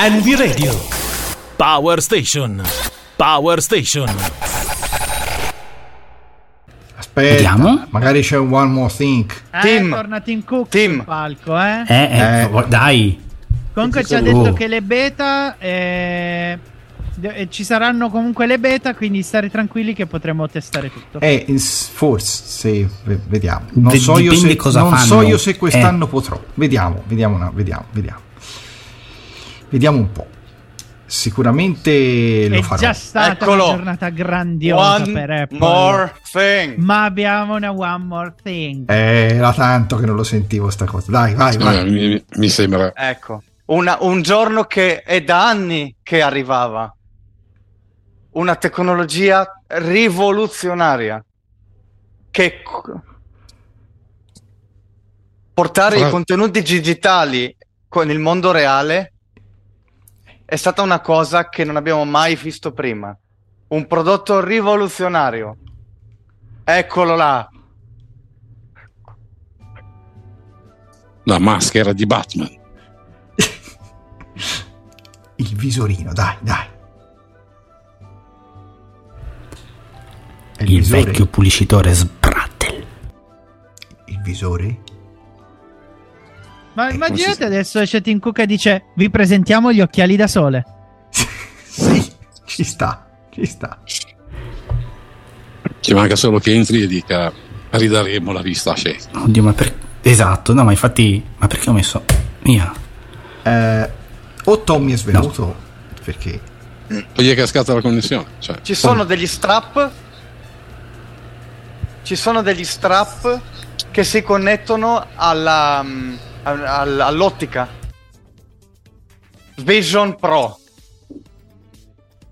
Envy Radio. Power Station. Power Station. Aspetta, Vediamo. magari c'è un one more thing. Eh, Tim. torna Tim Cook Tim. sul palco, eh. Eh, eh, Eh. dai. Comunque ci ha Oh. detto che le beta eh, eh, ci saranno comunque le beta, quindi stare tranquilli che potremo testare tutto. Eh, forse, se, ve- vediamo. Non, De- so io, se, cosa non fanno. so io se Eh. quest'anno potrò. Vediamo, vediamo, una- vediamo, vediamo. Vediamo un po'. Sicuramente lo È farò. già stata Eccolo. una giornata grandiosa One per Apple. more thing. Ma abbiamo una one more thing. Eh, era tanto che non lo sentivo sta cosa. Dai, vai, Eh, vai. mi, mi sembra Ecco, Una- un giorno che è da anni che arrivava. Una tecnologia rivoluzionaria. Che portare i Fra- contenuti digitali con il mondo reale è stata una cosa che non abbiamo mai visto prima. Un prodotto rivoluzionario. Eccolo là. la maschera di Batman. Il visorino, dai, dai. Il visore? vecchio pulicitore Sprattel. Il visore? Ma Eh, immaginate così. adesso esce Tim Cook e dice: Vi presentiamo gli occhiali da sole. sì, ci sta, ci sta. Ci manca solo che entri e dica ridaremo la vista a Shea. Oddio, ma per... Esatto, no, ma infatti... Ma perché ho messo... Via. Eh, o Tommy è svenuto, perché Poi gli è cascata la connessione. Cioè, Ci sono degli strap. Ci sono degli strap che si connettono alla, mm, al- al- all'ottica. Vision Pro.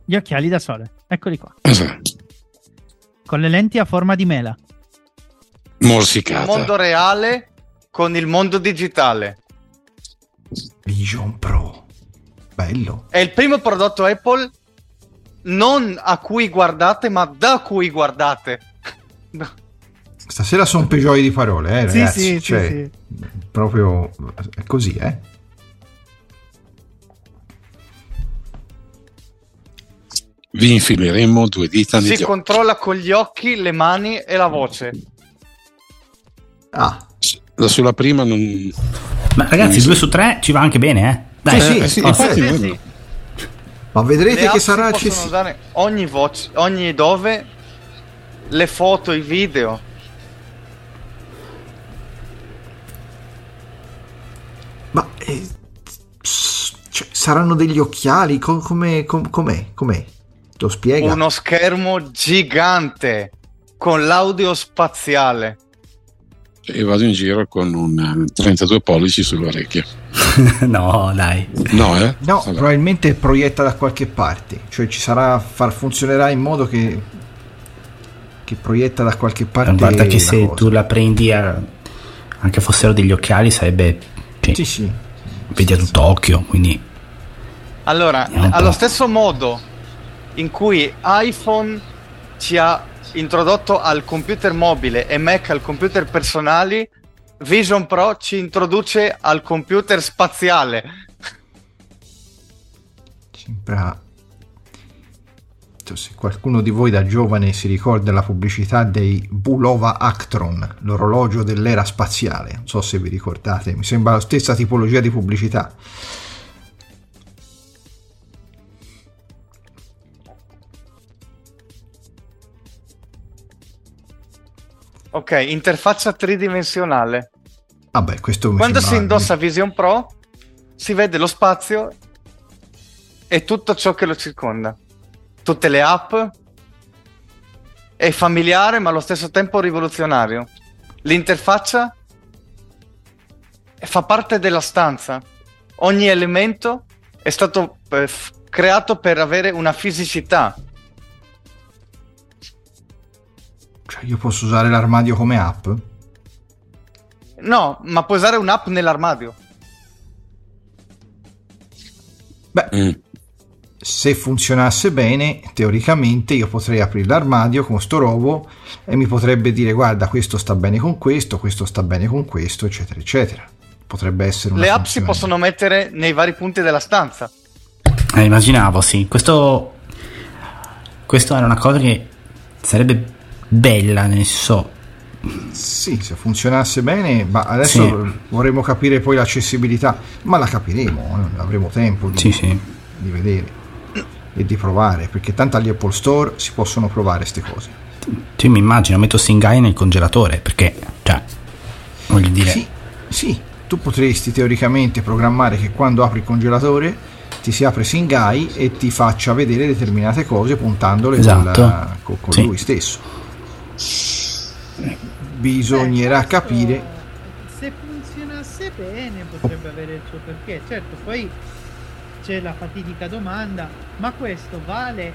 Gli occhiali da sole. Eccoli qua. esatto. Con le lenti a forma di mela. Il morsicata. mondo reale con il mondo digitale. Vision Pro. Bello. È il primo prodotto Apple non a cui guardate, ma da cui guardate. Stasera sono peggiori di parole, eh, Sì, ragazzi. sì, sì, cioè, sì. Proprio è così, eh. Vi infileremo due dita negli Si occhi. controlla con gli occhi, le mani e la voce. Ah, Da sulla prima non... Ma ragazzi, Sì. 2 su 3 ci va anche bene, eh? Dai, Sì, sì, Eh, sì, Oh, infatti, Sì, sì. ma vedrete Le che sarà possono accessibile. usare ogni voce, ogni dove, le foto, i video. Eh, cioè, saranno degli occhiali? Com- com'è? Com'è? Lo spiega? Uno schermo gigante con l'audio spaziale. E vado in giro con un eh, 32 pollici sulle orecchie. no, dai. No, eh? No, Vabbè. probabilmente proietta da qualche parte, cioè ci sarà, far, funzionerà in modo che, che proietta da qualche parte. Guarda che se cosa. tu la prendi a... anche fossero degli occhiali sarebbe... cioè, Sì, sì. Vedi a tutto occhio, quindi... Allora, allo stesso modo in cui iPhone ci ha introdotto al computer mobile e Mac al computer personali, Vision Pro ci introduce al computer spaziale. Sembra... Se qualcuno di voi da giovane si ricorda la pubblicità dei Bulova Actron, l'orologio dell'era spaziale, non so se vi ricordate, mi sembra la stessa tipologia di pubblicità. Ok, interfaccia tridimensionale. Vabbè, questo mi Quando si indossa Vision Pro, si vede lo spazio e tutto ciò che lo circonda. Tutte le app. È familiare, ma allo stesso tempo rivoluzionario. L'interfaccia fa parte della stanza. Ogni elemento è stato eh, f- creato per avere una fisicità. Cioè, io posso usare l'armadio come app? No, ma puoi usare un'app nell'armadio. Beh, Mm. Se funzionasse bene, teoricamente io potrei aprire l'armadio con sto robo e mi potrebbe dire guarda questo sta bene con questo, questo sta bene con questo, eccetera, eccetera. Potrebbe essere una Le app si possono mettere nei vari punti della stanza. Eh, immaginavo, sì. Questo, questo era una cosa che sarebbe bella, nel senso. Sì, se funzionasse bene, ma adesso Sì. vorremmo capire poi l'accessibilità, ma la capiremo, avremo tempo di, Sì, sì. di vedere e di provare, perché tanto agli Apple Store si possono provare queste cose. Cioè, mi immagino, metto Singai nel congelatore, perché, cioè, voglio dire, Sì, sì, tu potresti teoricamente programmare che quando apri il congelatore ti si apre Singai e ti faccia vedere determinate cose puntandole Esatto. col- co- con Sì. lui stesso. Bisognerà Questo, capire. Se funzionasse bene potrebbe avere il suo perché. Certo, poi c'è la fatidica domanda, ma questo vale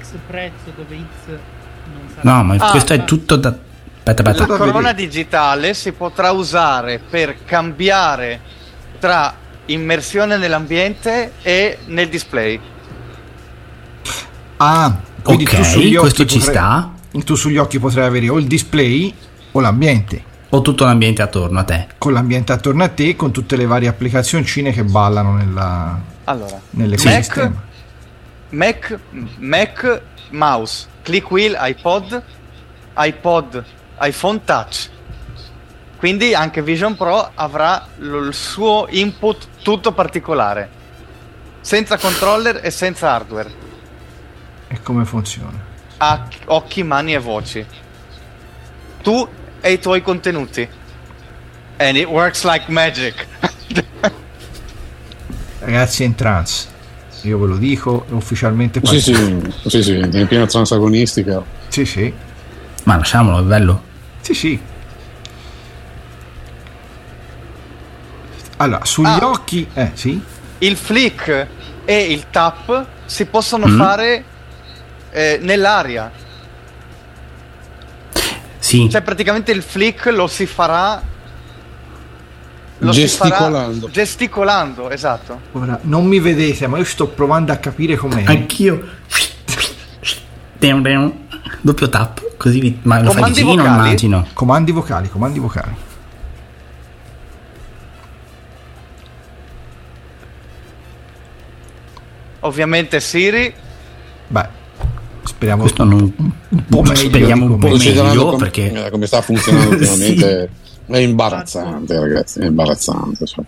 X prezzo dove X non sarà? no, ma Ah, questo è ma- tutto da. Aspetta, La aspetta. da corona digitale si potrà usare per cambiare tra immersione nell'ambiente e nel display. Ah, quindi Ok, tu sugli occhi questo ci potrai- sta. Tu sugli occhi potrai avere o il display o l'ambiente. Ho tutto l'ambiente attorno a te. Con l'ambiente attorno a te, con tutte le varie applicazioncine che ballano nella, Allora, nell'ecosistema. Mac, Mac, mouse, click wheel, iPod, iPod, iPhone Touch. Quindi anche Vision Pro avrà lo- il suo input tutto particolare, senza controller e senza hardware. E come funziona? Ha occhi, mani e voci. Tu e i tuoi contenuti. And it works like magic. Ragazzi, è in trance. Io ve lo dico, ufficialmente Sì, sì, sì, sì, in piena transagonistica. sì, sì. Ma lasciamolo, è bello. Sì, sì. Allora, sugli Ah. occhi... Eh, sì? il flick e il tap si possono Mm. fare eh, nell'aria. Sì, Cioè, praticamente il flick lo si farà. Lo si farà Gesticolando. gesticolando, esatto. Ora, non mi vedete, ma io sto provando a capire com'è. anch'io. Doppio tap, così vi... ma lo fai Comandi vicino, vocali? immagino. Comandi vocali, comandi vocali. Ovviamente Siri. Beh, speriamo Questo non... un po' meglio. speriamo di un po' meglio, perché- come sta funzionando Sì. È imbarazzante, ragazzi. È imbarazzante. cioè.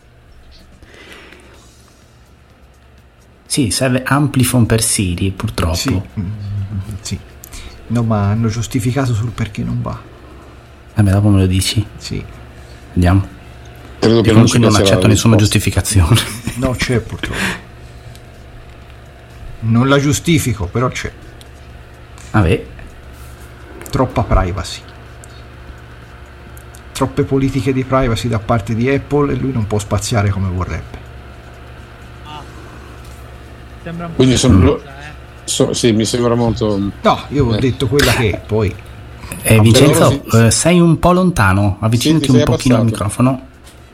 Sì, serve Amplifon per Siri, purtroppo. Sì, mm, sì. No, ma hanno giustificato sul perché non va. Vabbè, dopo me lo dici. Sì. Vediamo. Credo che non non accetto nessuna giustificazione. No, c'è purtroppo. Non la giustifico, però c'è. Vabbè, Troppa privacy. Troppe politiche di privacy da parte di Apple e lui non può spaziare come vorrebbe. Sembra un po' Quindi sono- cosa, eh. So- sì, mi sembra molto. No, io ho Eh. detto quella che è, poi eh, Vincenzo, però sì. eh, sei un po' lontano. Avvicinati Sì, un pochino al microfono.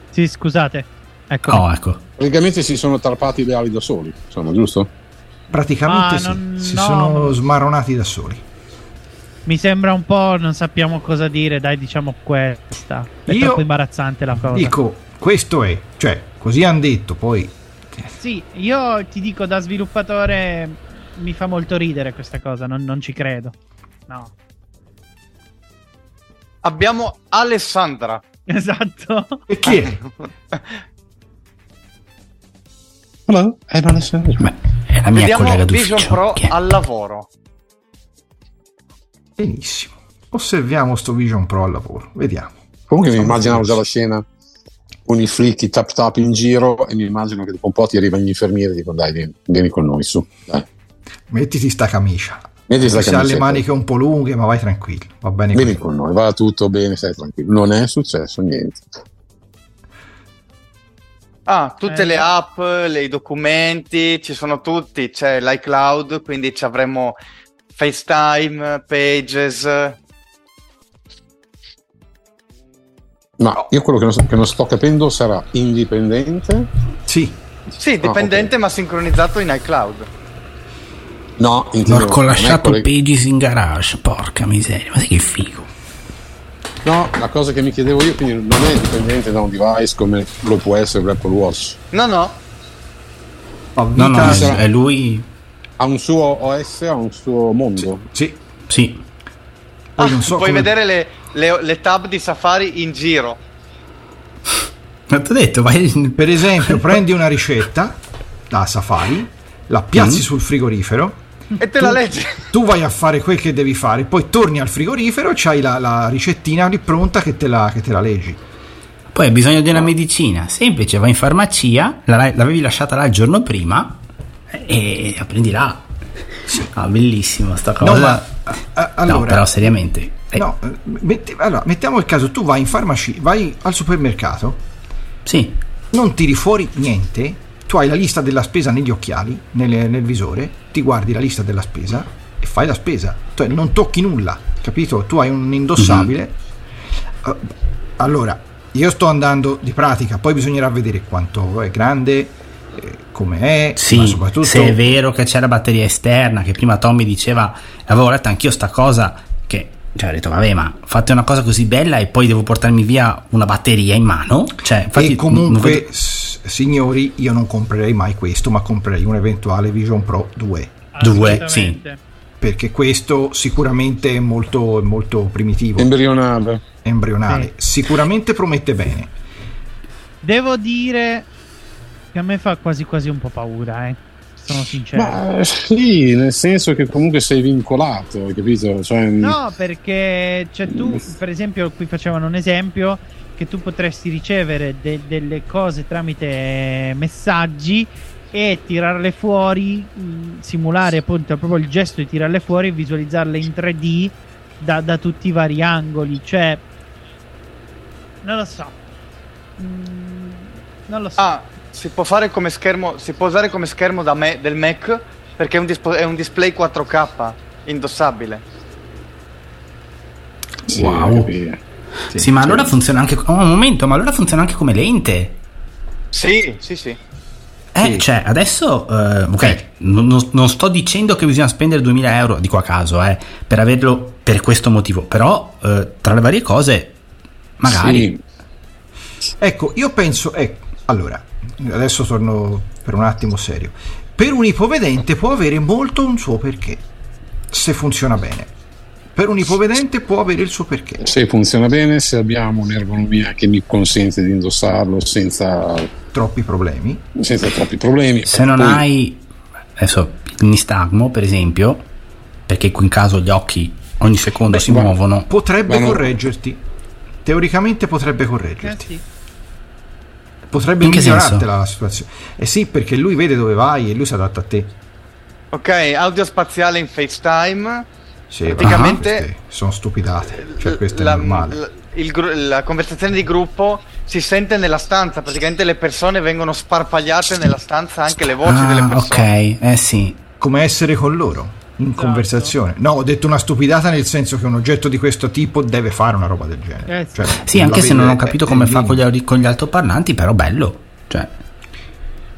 Sì, scusate. Ecco. Oh, ecco. Praticamente si sono tarpati le ali da soli, insomma, giusto? praticamente Ah, sì, non- si no, sono ma- smaronati da soli. Mi sembra un po', non sappiamo cosa dire, dai, diciamo questa. È Io troppo imbarazzante la cosa. Dico, questo è, cioè, così hanno detto, poi Sì, io ti dico da sviluppatore mi fa molto ridere questa cosa, non, non ci credo. No. Abbiamo Alessandra. Esatto. e chi è? Hello, è Alessandro. Beh, è la mia Vediamo collega Vision. Pro al lavoro. Benissimo. Osserviamo sto Vision Pro al lavoro, vediamo. Comunque mi immaginavo già la scena con i flicky tap tap in giro e mi immagino che dopo un po' ti arrivano gli infermieri e dicono dai vieni, vieni con noi su. Dai. Mettiti sta camicia. Metti sta Se ha le maniche un po' lunghe, ma vai tranquillo, va bene Vieni con noi, va tutto bene, stai tranquillo. Non è successo niente. Ah, tutte Eh, le app, le- i documenti, ci sono tutti. C'è l'iCloud, quindi ci avremo FaceTime, Pages. Ma io quello che non, che non sto capendo sarà indipendente? Sì, Sì, dipendente ma sincronizzato in iCloud. No, non è lasciato colleg- Pages in garage. Porca miseria, ma sai che figo. No, la cosa che mi chiedevo io quindi non è dipendente da un device come lo può essere l'Apple Watch. No, no, Oh, No, no, vita- è lui. Ha un suo OS, ha un suo mondo. Sì, Sì. poi Ah, non so puoi come- vedere le, le- le tab di Safari in giro. Ma ti ho detto, vai. Per esempio, prendi una ricetta da Safari, la piazzi Mm. sul frigorifero, E te la leggi. tu vai a fare quel che devi fare, poi torni al frigorifero e c'hai la, la ricettina lì pronta che te la, che te la leggi. Poi hai bisogno di una medicina. Semplice, vai in farmacia, la- l'avevi lasciata là il giorno prima e la prendi là. Ah, bellissimo sta cosa. No, ma a- No, allora, però seriamente. eh, no, metti- allora, mettiamo il caso, tu vai in farmacia, vai al supermercato, Sì. non tiri fuori niente, tu hai la lista della spesa negli occhiali, nel, nel visore, ti guardi la lista della spesa e fai la spesa, cioè non tocchi nulla, capito? Tu hai un indossabile. Eh, Allora, io sto andando di pratica, poi bisognerà vedere quanto è grande, come è, ma Sì, soprattutto se è vero che c'è la batteria esterna, che prima Tommy diceva, avevo letto anch'io sta cosa, che cioè, ho detto, vabbè, ma fate una cosa così bella e poi devo portarmi via una batteria in mano? Cioè, infatti, e comunque, non vedo- s- signori, io non comprerei mai questo, ma comprerei un eventuale Vision Pro 2. Due, Assolutamente. Perché questo sicuramente è molto, è molto primitivo, Embrionale. embrionale. Sicuramente promette bene. Devo dire che a me fa quasi quasi un po' paura, eh. Sono sincero. Ma eh, sì, nel senso che comunque sei vincolato, hai capito? Cioè, No, perché cioè, tu, per esempio, qui facevano un esempio che tu potresti ricevere de- delle cose tramite messaggi e tirarle fuori, mh, simulare appunto proprio il gesto di tirarle fuori e visualizzarle in 3D da, da tutti i vari angoli. Cioè, non lo so. Mm, non lo so. Ah, si può fare come schermo, si può usare come schermo da me, del Mac perché è un, dispo- è un display 4K indossabile. sì, Wow. capi. Sì, ma allora funziona anche. Oh, un momento, ma allora funziona anche come lente. Sì, sì, sì. Eh, Sì. cioè, adesso, eh, ok, non, non- non sto dicendo che bisogna spendere 2000 euro, dico a caso, eh, per averlo per questo motivo, però eh, tra le varie cose, magari. Sì. Ecco, io penso, ecco, allora, adesso torno per un attimo serio. Per un ipovedente può avere molto un suo perché, se funziona bene. Per un ipovedente può avere il suo perché. Se funziona bene, se abbiamo un'ergonomia che mi consente di indossarlo senza, Troppi problemi. senza troppi problemi. Se non Poi- hai, adesso, il nistagmo, per esempio, perché qui in caso gli occhi ogni secondo Beh, si ma- muovono, Potrebbe Ma no. correggerti. Teoricamente potrebbe correggerti. sì. Potrebbe senso? la situazione. Eh sì, perché lui vede dove vai e lui si adatta a te. Ok, audio spaziale in FaceTime. Sì, Praticamente- queste sono stupidate. Cioè, questo La- è normale. la- il la conversazione di gruppo si sente nella stanza, praticamente le persone vengono sparpagliate nella stanza, anche le voci delle ah, persone. ok, eh sì, come essere con loro in Esatto. conversazione. No, ho detto una stupidata nel senso che un oggetto di questo tipo deve fare una roba del genere. Eh sì. Cioè, sì, anche se non ho capito come fa con gli, con gli altoparlanti, però bello, cioè,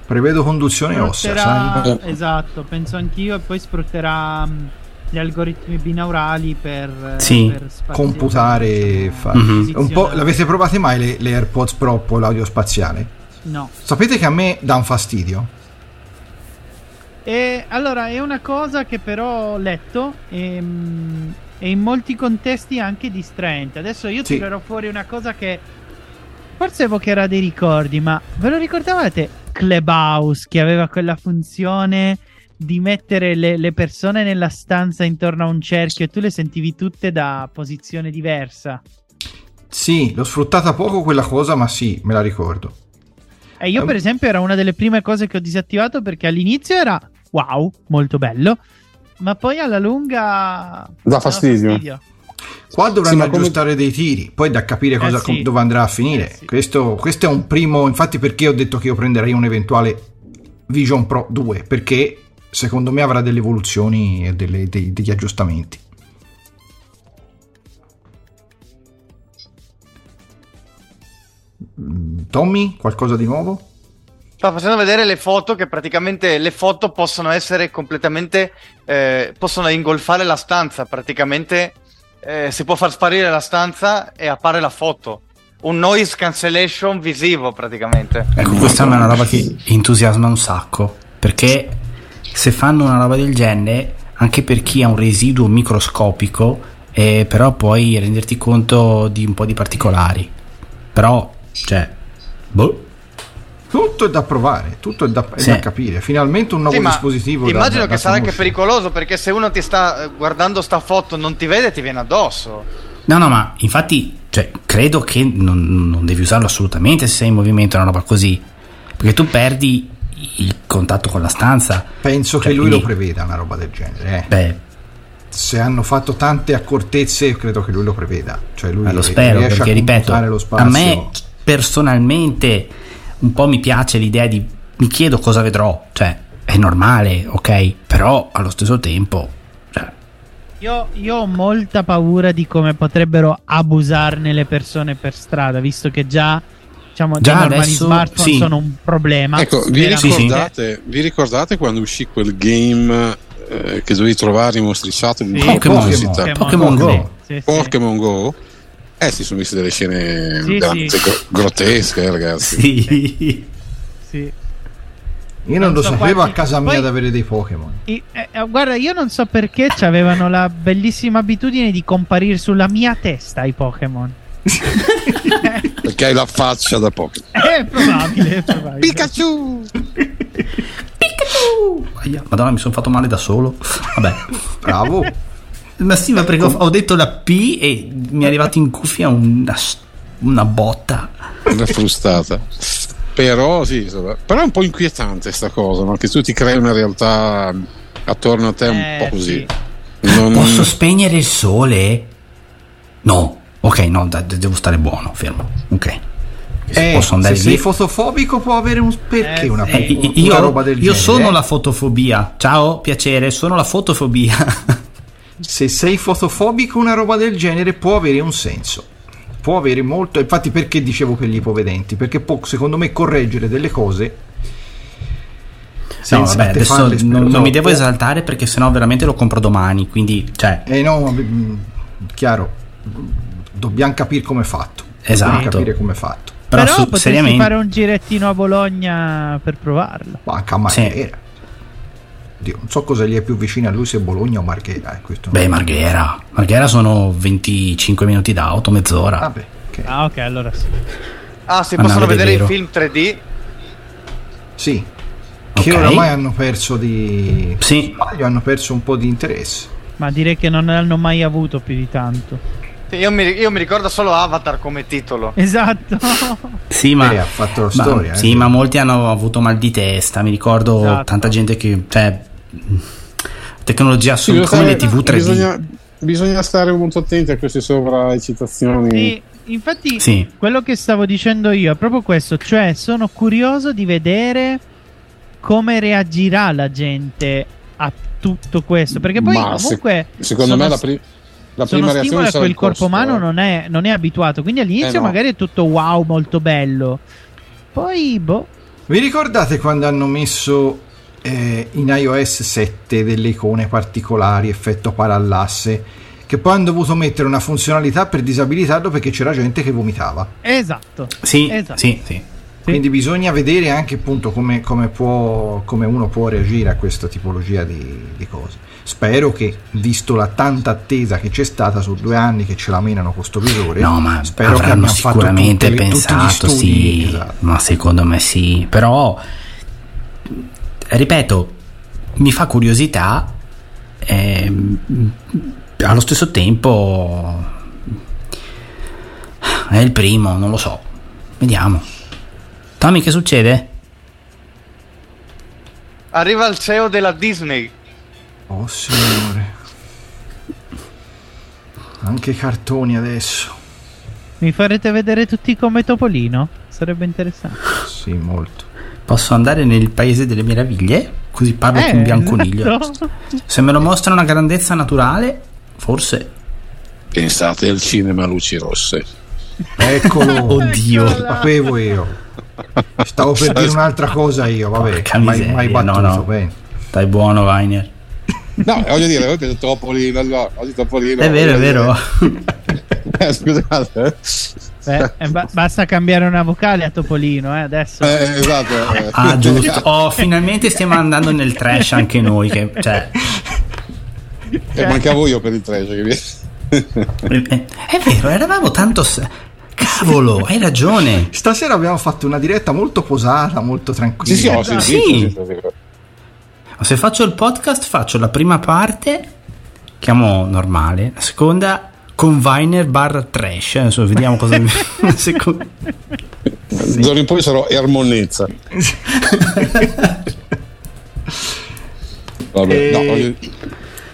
Prevedo conduzione ossea, Sfrutterà- sai? esatto, penso anch'io e poi sfrutterà mh, gli algoritmi binaurali per, eh, Sì. per Computare. Mhm. Un po', l'avete provate mai le, le AirPods Pro con l'audio spaziale? No. Sapete che a me dà un fastidio? E allora è una cosa che però ho letto e, mh, e in molti contesti anche distraente. Adesso io Sì. tirerò fuori una cosa che forse evocherà dei ricordi, ma ve lo ricordavate Clubhouse che aveva quella funzione di mettere le, le persone nella stanza intorno a un cerchio e tu le sentivi tutte da posizione diversa? Sì, l'ho sfruttata poco quella cosa, ma sì, me la ricordo. E io, Ehm. per esempio, era una delle prime cose che ho disattivato perché all'inizio era wow, molto bello, ma poi alla lunga Dà fastidio. Qua dovranno Sì, ma come- aggiustare dei tiri, poi da capire cosa, Eh sì. dove andrà a finire. Eh sì. questo, questo è un primo, infatti perché ho detto che io prenderei un eventuale Vision Pro 2, perché secondo me avrà delle evoluzioni e delle- dei- degli aggiustamenti. Mm, Tommy, qualcosa di nuovo? Sto facendo vedere le foto che praticamente le foto possono essere completamente eh, possono ingolfare la stanza, praticamente eh, si può far sparire la stanza e appare la foto. Un noise cancellation visivo praticamente. ecco, questa è una roba che entusiasma un sacco. perché se fanno una roba del genere, anche per chi ha un residuo microscopico, eh, però puoi renderti conto di un po' di particolari. Però, cioè, boh. Tutto è da provare, tutto è da, è Sì. da capire. Finalmente un nuovo Sì, dispositivo. da- immagino da- che da sarà anche conoscere. pericoloso perché se uno ti sta eh, guardando sta foto non ti vede ti viene addosso. No, no, ma infatti, cioè, credo che non, non devi usarlo assolutamente se sei in movimento, una roba così. Perché tu perdi il contatto con la stanza. Penso Cioè, che lui quindi- lo preveda una roba del genere. eh. Beh, Se hanno fatto tante accortezze, credo che lui lo preveda. Cioè lui lo spero riesce perché a ripeto a me personalmente un po' mi piace l'idea di mi chiedo cosa vedrò cioè è normale ok però allo stesso tempo cioè, Io, io ho molta paura di come potrebbero abusarne le persone per strada, visto che già, diciamo, Già i normali adesso, smartphone sì. sono un problema. Ecco, vi ricordate, vi ricordate quando uscì quel game eh, che dovevi trovare i mostriciatori di Sì, Pokémon. Go. Sì, sì, sì. Pokémon Go? Eh, si sono viste delle scene Sì, veramente sì. gro- grottesche, eh, ragazzi. sì. Sì. Io non, Non lo so sapevo quanti- a casa mia poi- ad avere dei Pokémon. Eh, eh, guarda, io non so perché avevano la bellissima abitudine di comparire sulla mia testa i Pokémon. Perché hai la faccia da Pokémon. È probabile, è probabile. Pikachu! Aia, madonna mi sono fatto male da solo vabbè Bravo. Ma sì ma perché ho, detto la P e mi è arrivato in cuffia una, una botta Una frustata. Però sì, però è un po' inquietante sta cosa, no? che tu ti crei una realtà attorno a te un Eh, po' così. sì. Non- posso spegnere il sole? no ok no dai, devo stare buono fermo ok Eh, posso andare se lì sei fotofobico può avere un perché Eh, una, Eh, una io, roba del io genere. sono eh? la fotofobia. Ciao, piacere, sono la fotofobia. Se sei fotofobico una roba del genere può avere un senso. Può avere molto, infatti perché dicevo per gli ipovedenti? Perché può secondo me correggere delle cose no, vabbè, adesso non, non mi devo esaltare perché sennò veramente lo compro domani. Quindi, cioè, Eh no, mm, chiaro, dobbiamo capire come è fatto. Esatto. Dobbiamo capire come è fatto. però, Però su- potresti seriamente. fare un girettino a Bologna per provarlo. Ma a Marghera. Dio, non so cosa gli è più vicino a lui se Bologna o Marghera. Eh, questo Beh, Marghera. Marghera sono 25 minuti d'auto, mezz'ora. Vabbè, ok. Ah, ok, allora sì. Ah, si Ma possono vedere i film 3D. Sì. Che Ok. oramai hanno perso di... Sì. Sbaglio, hanno perso un po' di interesse. Ma direi che non ne hanno mai avuto più di tanto. Sì, Io mi, io mi ricordo solo Avatar come titolo. Esatto. Sì, ma, Eh, ha fatto ma- storia, eh. sì, ma molti hanno avuto mal di testa. Mi ricordo Esatto. tanta gente che, cioè, tecnologia Sì, su bisogna come le TV 3D. Bisogna, bisogna stare molto attenti a queste sovraeccitazioni. E infatti, Sì. quello che stavo dicendo io è proprio questo: cioè, sono curioso di vedere come reagirà la gente a tutto questo. Perché poi, Ma se- comunque, Secondo sono me la, s- pri- la sono prima reazione a cui il il corpo costo, umano eh. non, è, non è abituato. Quindi all'inizio Eh, no. magari è tutto wow, molto bello. Poi, boh. Vi ricordate quando hanno messo eh, in iOS 7 delle icone particolari, effetto parallasse, che poi hanno dovuto mettere una funzionalità per disabilitarlo perché c'era gente che vomitava. Esatto. Sì, Esatto. sì, sì. Quindi bisogna vedere anche appunto come, come può, come uno può reagire a questa tipologia di, di cose. Spero che, visto la tanta attesa che c'è stata su due anni che ce la menano con sto visore, No, ma spero che abbiano fatto sicuramente tutte tutti pensato, studi, sì, esatto. ma secondo me sì. Però, ripeto, mi fa curiosità. ehm, allo stesso tempo, è il primo, non lo so. Vediamo. Tommy, che succede? Arriva il CEO della Disney. Oh signore. Anche i cartoni adesso. Mi farete vedere tutti come Topolino? Sarebbe interessante. Sì, molto. Posso andare nel paese delle meraviglie? Così parlo Eh, con Bianconiglio. esatto. Se me lo mostrano a grandezza naturale, forse. Pensate al cinema a luci rosse. Eccolo. Oddio. Lo sapevo io. Stavo per dire un'altra cosa io, vabbè. Mai, miseria, mai no, battuto, no. bene. Stai buono, Weiner. No, voglio dire, ho detto Topolino, allora, detto Topolino. È vero, è vero. Eh, scusate. Beh, eh, ba- basta cambiare una vocale a Topolino, eh, adesso. Eh, esatto. eh. Ah, giusto. Oh, finalmente stiamo andando nel trash anche noi. Che, cioè, E mancavo io per il trash. che eh, è vero, eravamo tanto. Cavolo, hai ragione. Stasera abbiamo fatto una diretta molto posata, molto tranquilla. Sì, sì, sentito. Sì. sì, sì, sì. Se faccio il podcast, faccio la prima parte, chiamo normale, la seconda con Viner barra trash. Adesso vediamo cosa mi. la seconda- D'ora in poi sarò Ermonnezza. Vabbè, E- no, voglio-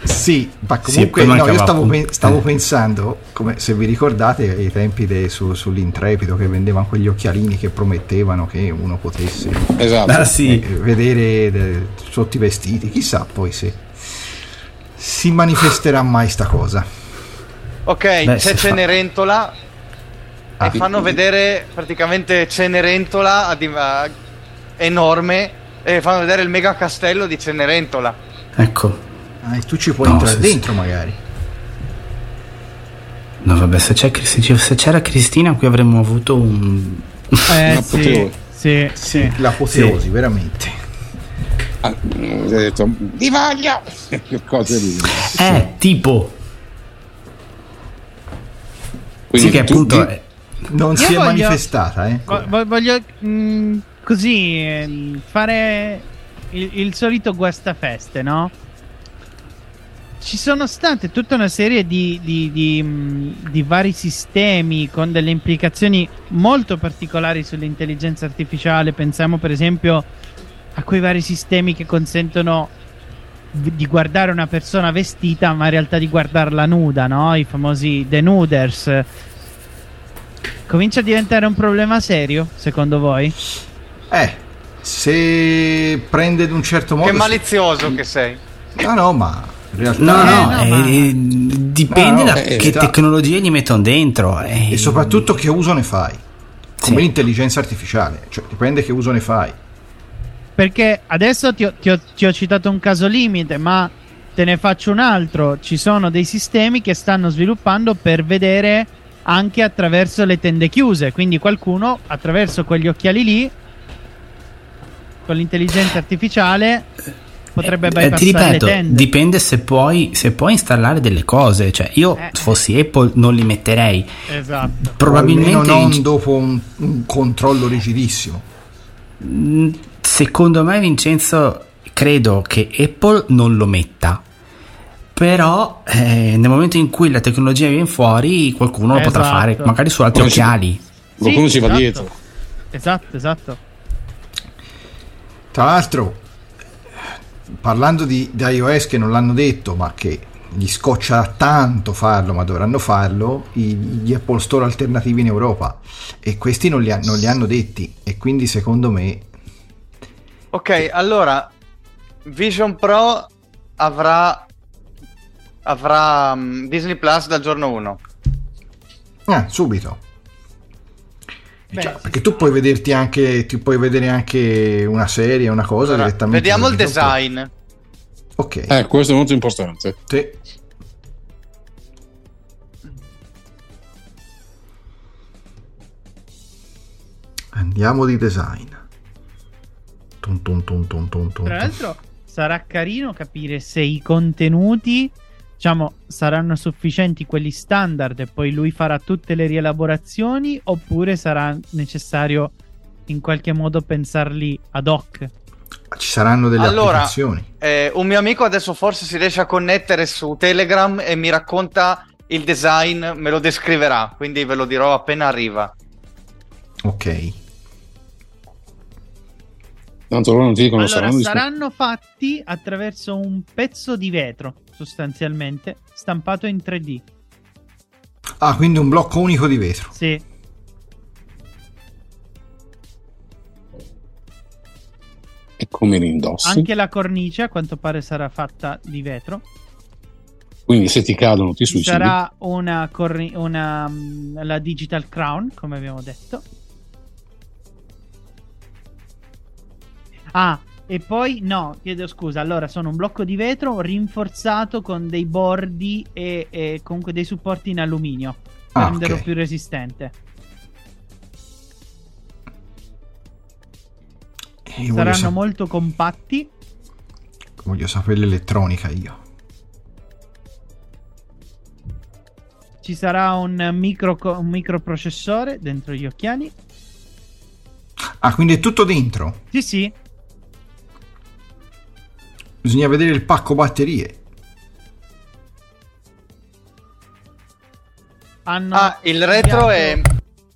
Sì, ma Sì, comunque poi no, io stavo, appunto- pe- stavo pensando, come se vi ricordate ai tempi de- su- sull'intrepido che vendevano quegli occhialini che promettevano che uno potesse esatto. Ah, sì. eh, vedere de- sotto i vestiti, chissà poi se si manifesterà mai sta cosa. Ok, Beh, c'è si fa. Cenerentola Ah. e fanno vedere praticamente Cenerentola a div- a- enorme e fanno vedere il mega castello di Cenerentola. Ecco. Ah, e tu ci puoi No, entrare sì, sì. dentro magari. No, vabbè, se, c'è, se c'è- se c'era Cristina, qui avremmo avuto un. Eh, Una sì, sì, sì. L'apoteosi, veramente. Ah, ho detto, vi voglio! che cose lì. Eh, tipo. Quindi sì, che appunto. di- è- Non si è voglio- manifestata, eh. Vo- vo- voglio mm, così ehm, fare il, il solito guastafeste, no? Ci sono state tutta una serie di, di- di, mm, di vari sistemi con delle implicazioni molto particolari sull'intelligenza artificiale. Pensiamo per esempio a quei vari sistemi che consentono di guardare una persona vestita, ma in realtà di guardarla nuda, no? I famosi denuders. Comincia a diventare un problema serio, secondo voi? Eh, se prende d'un certo modo... Che malizioso che sei. No, no, ma realtà... No, Eh, no, no, eh, ma- eh, dipende No, no, da che sta- tecnologie gli mettono dentro. eh. E soprattutto che uso ne fai. Come Sì. l'intelligenza artificiale. Cioè, dipende che uso ne fai. Perché adesso ti ho, ti ho- ti ho citato un caso limite, ma te ne faccio un altro. Ci sono dei sistemi che stanno sviluppando per vedere anche attraverso le tende chiuse. Quindi qualcuno attraverso quegli occhiali lì, con l'intelligenza artificiale, potrebbe Eh, bypassare ti ripeto, le tende. dipende se puoi, se puoi installare delle cose. Cioè, io Eh. fossi Apple non li metterei. esatto. Probabilmente non dopo un, un controllo rigidissimo. Mm, secondo me, Vincenzo, credo che Apple non lo metta. Però eh, nel momento in cui la tecnologia viene fuori, qualcuno lo potrà Esatto. fare, magari su altri si- occhiali. Qualcuno Sì, ci va esatto. dietro. Esatto, esatto. Tra l'altro, parlando di, di iOS che non l'hanno detto, ma che gli scoccia tanto farlo, ma dovranno farlo, i- gli Apple Store alternativi in Europa. E questi non li, ha- non li hanno detti. E quindi secondo me... Ok, allora Vision Pro avrà avrà mm, Disney Plus dal giorno 1. Ah, subito. Beh, Cioè, sì, perché tu puoi vederti anche, ti puoi vedere anche una serie, una cosa Allora, direttamente. vediamo il design. Ok. Eh, questo è molto importante. Sì. Andiamo di design. Tum, tum, tum, Tra l'altro sarà carino capire se i contenuti, diciamo, saranno sufficienti quelli standard e poi lui farà tutte le rielaborazioni oppure sarà necessario in qualche modo pensarli ad hoc. Ci saranno delle Allora, applicazioni. Eh, un mio amico adesso forse si riesce a connettere su Telegram e mi racconta il design, me lo descriverà, quindi ve lo dirò appena arriva. Ok. Tanto loro non ti dicono Allora, saranno saranno fatti attraverso un pezzo di vetro, sostanzialmente, stampato in 3D. Ah, quindi un blocco unico di vetro. Sì, E come li indossi? anche la cornice a quanto pare sarà fatta di vetro. Quindi se ti cadono ti Ci suicidi. sarà una, corni- una mm, la Digital Crown, come abbiamo detto. Ah, E poi, no, chiedo scusa. Allora, sono un blocco di vetro rinforzato con dei bordi e, e comunque dei supporti in alluminio Ah, renderlo ok. più resistente. E io Saranno sa- molto compatti. voglio sapere l'elettronica io. Ci sarà un, micro, un microprocessore dentro gli occhiali. Ah, quindi è tutto dentro. Sì, sì. Bisogna vedere il pacco batterie. Hanno Ah, il retro è.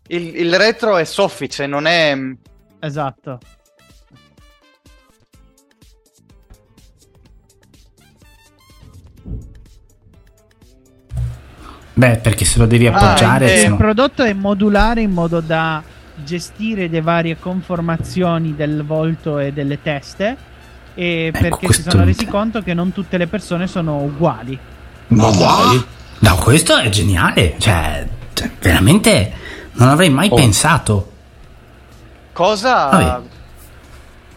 Il, il retro è soffice, non è. Esatto. Beh, perché se lo devi Ah, appoggiare, se il no- prodotto è modulare in modo da gestire le varie conformazioni del volto e delle teste. E Ecco, perché si sono resi conto che non tutte le persone sono uguali. Ma dai, No, questo è geniale. Cioè, cioè, veramente non avrei mai Oh. pensato. Cosa. Vabbè.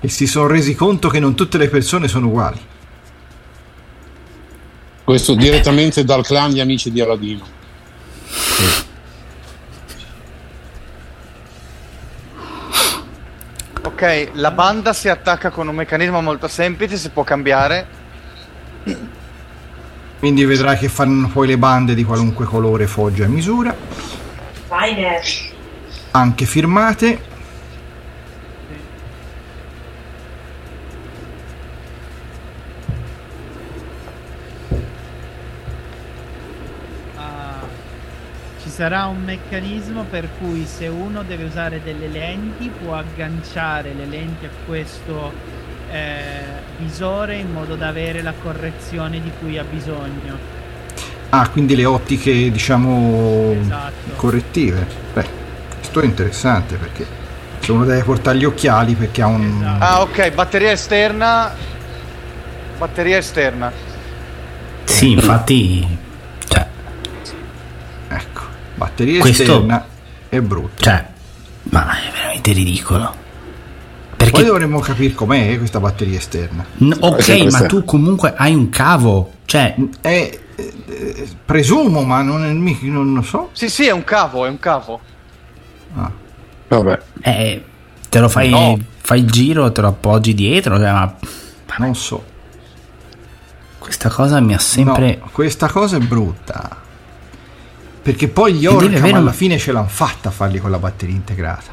E si sono resi conto che non tutte le persone sono uguali. questo direttamente dal clan di amici di Aladino. Ok, la banda si attacca con un meccanismo molto semplice, si può cambiare. Quindi vedrai che fanno poi le bande di qualunque colore, foggia e misura, anche firmate. Sarà un meccanismo per cui se uno deve usare delle lenti può agganciare le lenti a questo eh, visore in modo da avere la correzione di cui ha bisogno. Ah, quindi le ottiche, diciamo, Esatto. correttive. Beh, questo è interessante perché se uno deve portare gli occhiali perché ha un... Esatto. Ah, ok, batteria esterna. Batteria esterna. Sì, infatti, batteria Questo- esterna è brutta. cioè, ma è veramente ridicolo. Poi Perché, dovremmo capire com'è eh, questa batteria esterna. n- ok, ma tu comunque hai un cavo, cioè, È, eh, presumo, ma non, è mica- non lo so. Sì, sì, è un cavo, è un cavo. Ah, Vabbè, eh, te lo fai, No. fai il giro, te lo appoggi dietro, cioè, ma non so. questa cosa mi ha sempre... No, questa cosa è brutta. Perché poi gli Orcam alla fine ce l'hanno fatta a farli con la batteria integrata.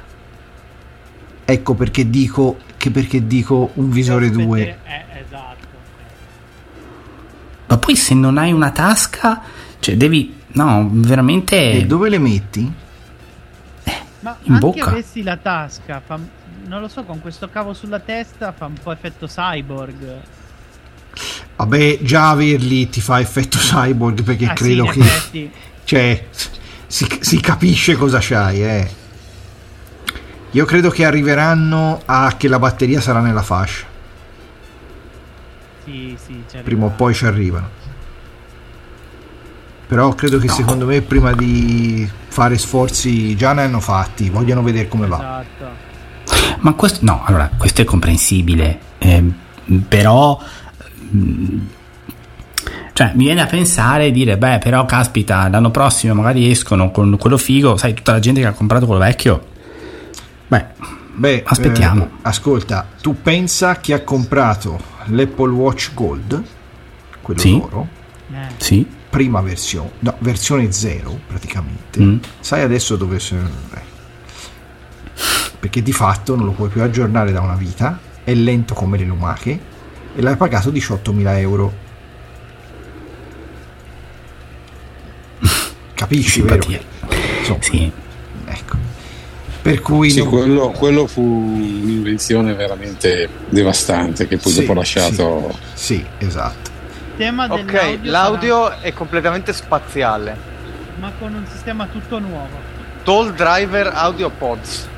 Ecco perché dico che perché dico un visore 2. Eh, esatto. Ma poi se non hai una tasca, cioè devi... No, veramente... E dove le metti? Ma In anche bocca. avessi la tasca, fa- non lo so, con questo cavo sulla testa fa un po' effetto cyborg. Vabbè, già averli ti fa effetto cyborg perché Ah, sì, credo in che effetti. cioè si, si capisce cosa c'hai, eh. Io credo che arriveranno a che la batteria sarà nella fascia. Sì, sì, Prima o poi ci arrivano. Però credo che secondo me prima di fare sforzi già ne hanno fatti, vogliono vedere come va. Esatto. Ma questo, no, allora, questo è comprensibile, ehm, però, mm, cioè, mi viene a pensare e dire, beh, però, caspita, l'anno prossimo magari escono con quello figo, sai, tutta la gente che ha comprato quello vecchio, beh, Beh, Aspettiamo. eh, ascolta, tu pensa chi ha comprato l'Apple Watch Gold, quello Sì. d'oro, Eh, sì, prima versione, no, versione 0 praticamente. Mm. Sai adesso dove se- eh. Perché di fatto non lo puoi più aggiornare da una vita, è lento come le lumache e l'hai pagato 18.000 euro. Capisci, simpatia. Insomma, Sì, ecco. Per cui sì, non- quello, quello fu un'invenzione veramente devastante che poi Sì, dopo ha lasciato... Sì, esatto. tema Ok, l'audio è completamente spaziale. sarà- ma con un sistema tutto nuovo. Toll Driver Audio Pods.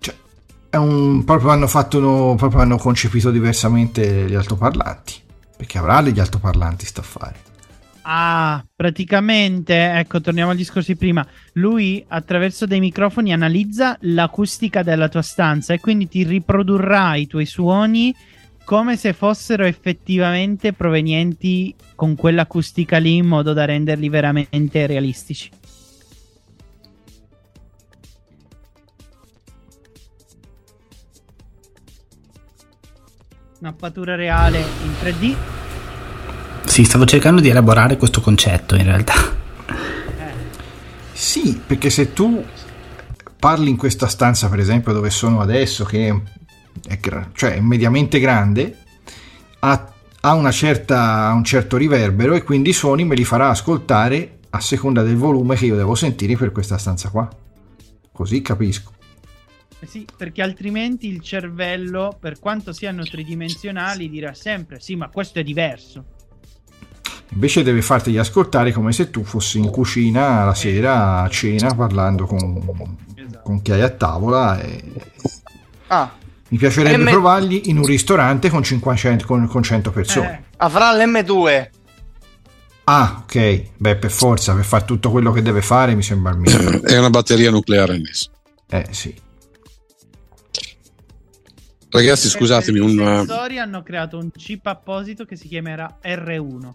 Cioè, è un, proprio hanno fatto uno- proprio hanno concepito diversamente gli altoparlanti. Perché avrà degli altoparlanti sta a fare. Ah, praticamente, ecco, torniamo al discorso di prima. Lui attraverso dei microfoni analizza l'acustica della tua stanza e quindi ti riprodurrà i tuoi suoni come se fossero effettivamente provenienti con quell'acustica lì in modo da renderli veramente realistici. Mappatura reale in 3D. Sì, stavo cercando di elaborare questo concetto in realtà. Sì, perché se tu parli in questa stanza, per esempio, dove sono adesso, che è, cioè è mediamente grande, ha, ha una certa, un certo riverbero e quindi i suoni me li farà ascoltare a seconda del volume che io devo sentire per questa stanza qua. Così capisco. Eh sì, perché altrimenti il cervello, per quanto siano tridimensionali, dirà sempre: sì, ma questo è diverso. Invece deve farteli ascoltare come se tu fossi in cucina la sera a cena parlando con, con chi hai a tavola. E... Ah, Mi piacerebbe M- provarli in un ristorante con, 500, con, con 100 persone. Eh, avrà l'M2. Ah, ok. Beh, per forza, per fare tutto quello che deve fare mi sembra il minimo. È una batteria nucleare annessa. Eh sì. Ragazzi, eh, scusatemi, I un, eh, sensori hanno creato un chip apposito che si chiamerà R1.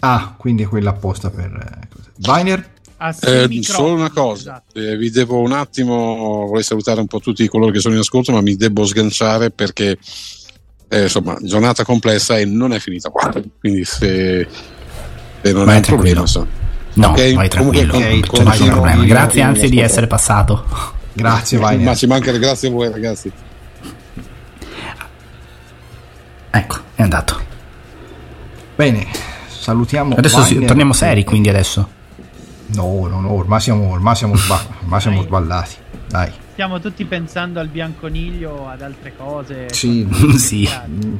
Ah, quindi è quella apposta per... eh. Viner? Ha sei eh, solo una cosa, esatto. eh, vi devo un attimo, vorrei salutare un po' tutti coloro che sono in ascolto, ma mi devo sganciare perché eh, insomma, giornata complessa e non è finita qua. Quindi se, se non Vai è un problema, tranquillo. so. No, Ok, vai tranquillo. comunque, ok, non con- c'è vai problema. Grazie anzi di essere passato. Grazie, Ma Viner. ci manca grazie a voi ragazzi. Ecco, è andato. Bene, salutiamo Adesso sì, Viner. torniamo seri, quindi adesso. No, no, no, ormai siamo, ormai siamo, sba- ormai siamo sballati. Dai. Stiamo tutti pensando al bianconiglio o ad altre cose. Sì. sì. Mm,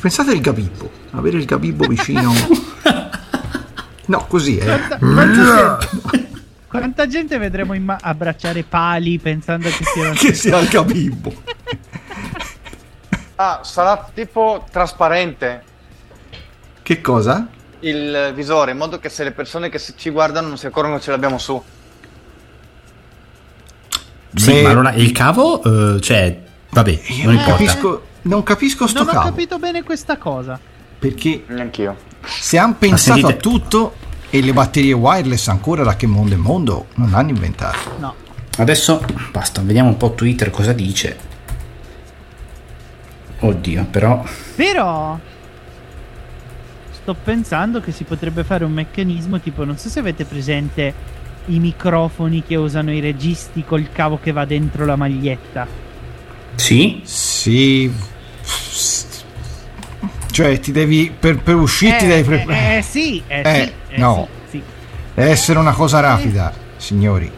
Pensate al gabibbo, avere il gabibbo vicino. No, così eh. Quanta, quanta gente, vedremo in ma- abbracciare pali pensando che siano che sia il gabibbo. Ah, sarà tipo trasparente Che cosa? Il visore, in modo che se le persone che ci guardano non si accorgono che ce l'abbiamo su. Sì, Beh, ma allora il cavo, eh, cioè, vabbè, Io non non importa. capisco, non capisco sto Non ho cavo. capito bene questa cosa. Perché Neanch'io. se hanno pensato sentite- a tutto e le batterie wireless ancora da che mondo è mondo non l'hanno inventato. No. Adesso basta, vediamo un po' Twitter cosa dice. Oddio, però Però sto pensando che si potrebbe fare un meccanismo tipo, non so se avete presente i microfoni che usano i registi col cavo che va dentro la maglietta. sì, Sì. Cioè, ti devi per, per uscire ti eh, devi preparare. eh, eh, sì, eh, Eh, sì, eh, no. sì, sì. Deve essere una cosa rapida, signori.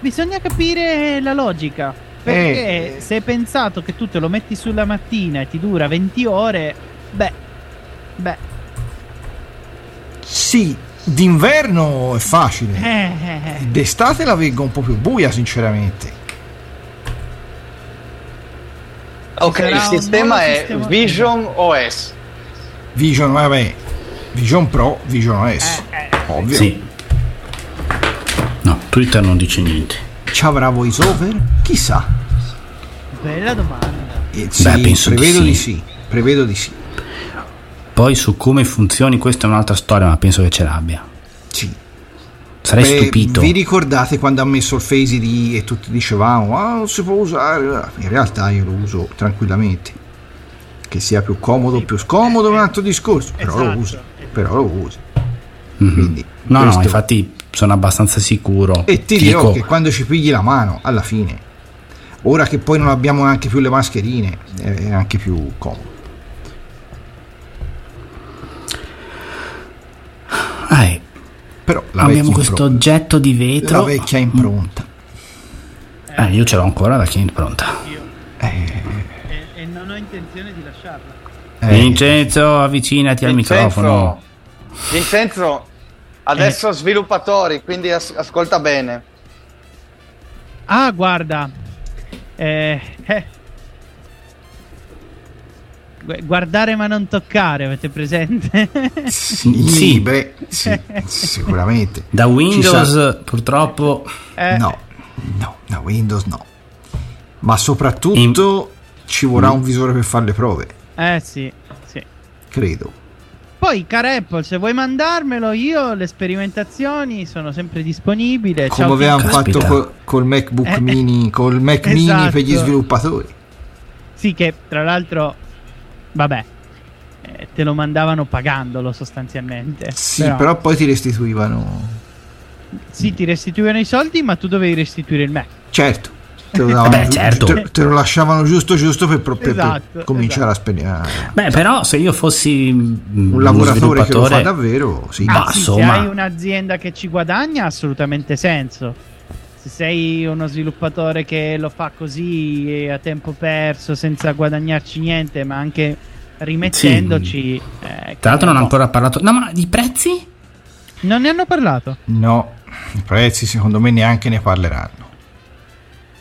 Bisogna capire la logica. Perché Eh. se è pensato che tu te lo metti sulla mattina e ti dura 20 ore, beh, beh, Sì, d'inverno è facile. eh, eh, eh. D'estate la vengo un po' più buia, sinceramente. Ok, sarà il sistema è sistema- Vision OS. Vision, vabbè. Vision Pro, Vision OS. Ovvio. sì. No, Twitter non dice niente. Ci avrà voice over? Chissà. bella domanda. Eh, sì, Beh, penso di prevedo sì. di sì. Prevedo di sì. Poi su come funzioni, questa è un'altra storia, ma penso che ce l'abbia. Sì. Sarei Beh, stupito. Vi ricordate quando ha messo il ID e tutti dicevamo ah, non si può usare? In realtà io lo uso tranquillamente. Che sia più comodo, più scomodo è un altro discorso. Però lo Esatto. uso. Però lo uso. Mhm. Quindi, No, no, questo- infatti sono abbastanza sicuro. E ti Dico, dirò che quando ci pigli la mano, alla fine, ora che poi non abbiamo neanche più le mascherine, è anche più comodo. Però la abbiamo vecchia questo impronta- oggetto di la vetro. vecchia impronta. Eh, io ce l'ho ancora da chi è pronta. Eh, E, e non ho intenzione di lasciarla. eh, Vincenzo, avvicinati al Vincenzo, microfono. Vincenzo, adesso sviluppatori, quindi as- ascolta bene. Ah, guarda. Eh, eh. Gu- guardare ma non toccare, avete presente? Sì, Sì. beh, sì, sicuramente. Da Windows purtroppo Eh, No, no, da Windows no. Ma soprattutto ci vorrà un visore per fare le prove, Eh sì, sì. credo. Poi, cara Apple, se vuoi mandarmelo io, le sperimentazioni sono sempre disponibili. Come Ciao, avevamo Caspita. fatto col, col MacBook Eh, mini, col Mac mini esatto. per gli sviluppatori. Sì, che tra l'altro, vabbè, eh, te lo mandavano pagandolo sostanzialmente. Sì, però, poi ti restituivano. Sì, ti restituivano i soldi, ma tu dovevi restituire il Mac. Certo. Te lo, davano Beh, certo. te, te lo lasciavano giusto giusto per, per- per Esatto, cominciare a spendere Beh, però se io fossi mm, un lavoratore che lo fa davvero sì. Ma Anzi, insomma- se hai un'azienda che ci guadagna, ha assolutamente senso. Se sei uno sviluppatore che lo fa così a tempo perso, senza guadagnarci niente, ma anche rimettendoci. eh, Tra l'altro non ho ancora parlato. No, ma di prezzi? Non ne hanno parlato. No, i prezzi secondo me neanche ne parleranno.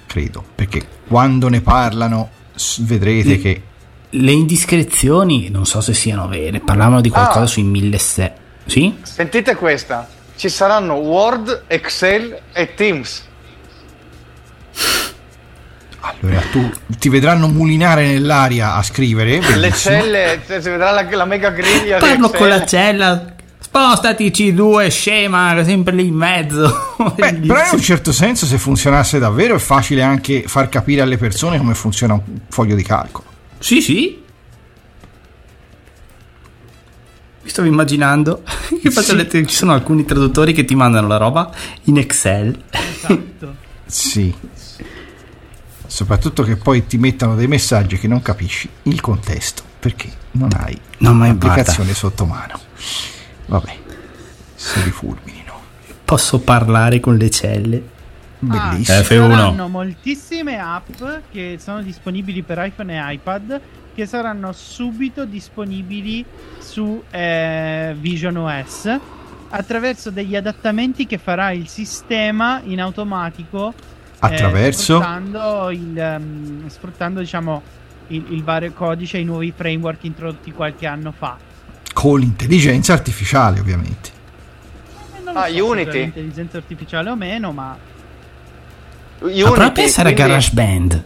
Credo, perché quando ne parlano vedrete Mm. che Le indiscrezioni non so se siano vere. Parlavano di qualcosa Ah. sui 1600. Sì? Sentite questa. Ci saranno Word, Excel e Teams. Allora tu ti vedranno mulinare nell'aria a scrivere. Le bellissimo. celle, cioè, si vedrà la, la mega griglia Parlo con la cella. Spostati C2, scema, sempre lì in mezzo. Beh, però in un certo senso se funzionasse davvero è facile anche far capire alle persone come funziona un foglio di calcolo. Sì, sì. Mi stavo immaginando. Che Sì. le- ci sono alcuni traduttori che ti mandano la roba in Excel. Esatto. Sì. Soprattutto che poi ti mettano dei messaggi che non capisci il contesto, perché non hai Non l'applicazione sotto mano. Vabbè, se li fulminino. Posso parlare con le celle. Bellissimo. Eh, Ci F1. saranno moltissime app che sono disponibili per iPhone e iPad che saranno subito disponibili su eh, Vision OS attraverso degli adattamenti che farà il sistema in automatico eh, Attraverso? sfruttando, il, ehm, sfruttando diciamo il, il vario codice e i nuovi framework introdotti qualche anno fa Con l'intelligenza artificiale, ovviamente. Eh, non Ah, so Unity. l'intelligenza artificiale o meno ma Unity, Ma pensare quindi- a GarageBand.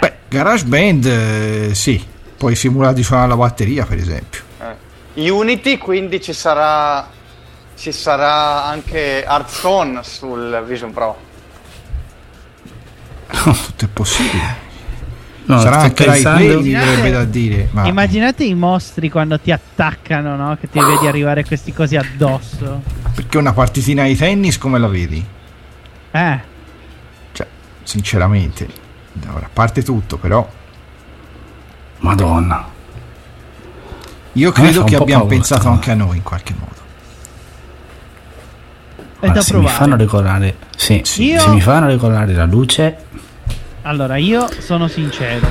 Beh, GarageBand, eh, sì. Puoi simulare di suonare la batteria, per esempio. eh, Unity, quindi ci sarà ci sarà anche Hearthstone sul Vision Pro. Tutto è possibile. No, Sarà anche pensando- mi verrebbe da dire. Ma Immaginate i mostri quando ti attaccano, no? Che ti vedi arrivare questi cosi addosso. perché una partitina di tennis come la vedi? Eh, Cioè, sinceramente, a parte tutto, però, Madonna. io credo che abbiamo paura pensato anche a noi in qualche modo. È da se mi provare. fanno regolare. Sì, Io- se mi fanno regolare la luce. Allora, io sono sincero.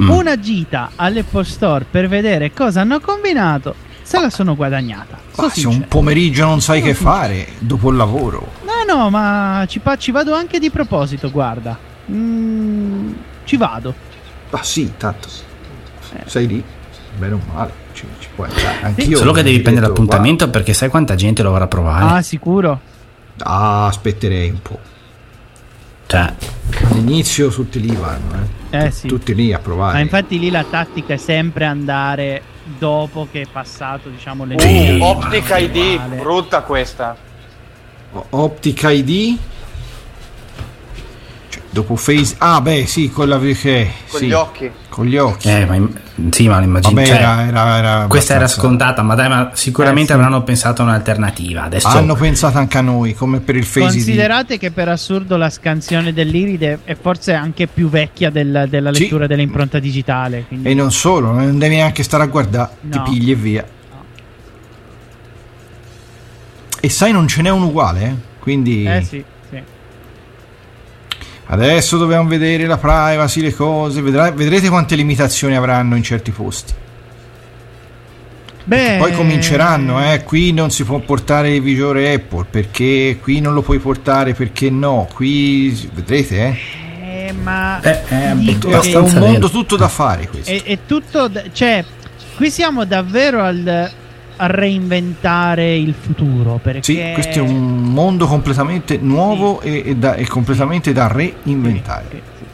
Mm. Una gita all'Apple Store per vedere cosa hanno combinato, se la sono guadagnata. Sono Ma se sincero. un pomeriggio non sai che fare dopo il lavoro, No, no, ma ci, pa- ci vado anche di proposito, guarda. Mm, ci vado. ah sì, tanto sei lì, bene o male, ci, ci puoi andare. Anch'io Solo che devi prendere detto, l'appuntamento perché sai quanta gente lo vorrà Ah, provare. sicuro. "Guarda, Ah, aspetterei un po'. Cioè, All'inizio tutti lì vanno, eh. Eh sì. tutti lì a provare. Ma infatti lì la tattica è sempre andare dopo che è passato, diciamo, le Uh, Sì. Optica ID, brutta questa. O- Optica ID Cioè, dopo Face ah beh sì quella che Con sì, gli occhi. con gli occhi eh, ma im- sì, ma immagino. cioè, era, era, era questa era scontata, ma dai, ma sicuramente Eh, sì. avranno pensato a un'alternativa. Adesso hanno pensato anche a noi come per il Face ID Considerate che per assurdo la scansione dell'iride è forse anche più vecchia del- della Sì. lettura dell'impronta digitale. Quindi... e non solo non devi neanche stare a guardare ti No. pigli e via e sai non ce n'è un uguale eh? quindi Eh sì, sì. Adesso dobbiamo vedere la privacy le cose vedrà- vedrete quante limitazioni avranno in certi posti Beh, Poi cominceranno, eh, qui non si può portare il visore Apple perché qui non lo puoi portare perché no, qui vedrete, eh. eh, ma Eh, è è un mondo tutto da fare questo. è, è tutto, d- cioè, qui siamo davvero al, reinventare il futuro. Perché Sì, questo è un mondo completamente nuovo e, e da- e completamente da reinventare. Sì, sì.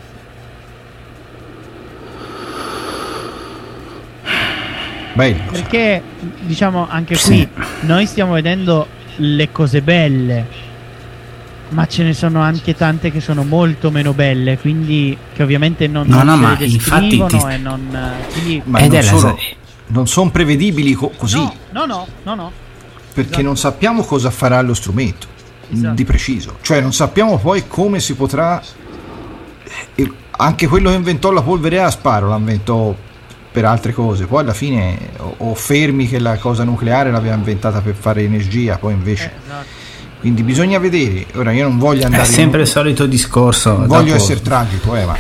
Bello. Perché, diciamo, anche Sì. qui noi stiamo vedendo le cose belle, ma ce ne sono anche tante che sono molto meno belle, quindi che ovviamente non, No, non no, ma infatti descrivono ti- e non... Quindi, Ma Ed non è la- sono, non sono prevedibili co- così, no, no, no, no, no. perché esatto. non sappiamo cosa farà lo strumento Esatto. di preciso. Cioè non sappiamo poi come si potrà... anche quello che inventò la polvere a sparo la inventò per altre cose. Poi alla fine o, fermi che la cosa nucleare l'aveva inventata per fare energia, poi invece... Eh, esatto. Quindi bisogna vedere. Ora io non voglio È andare... sempre in- il solito discorso. voglio essere tragico, eh, ma...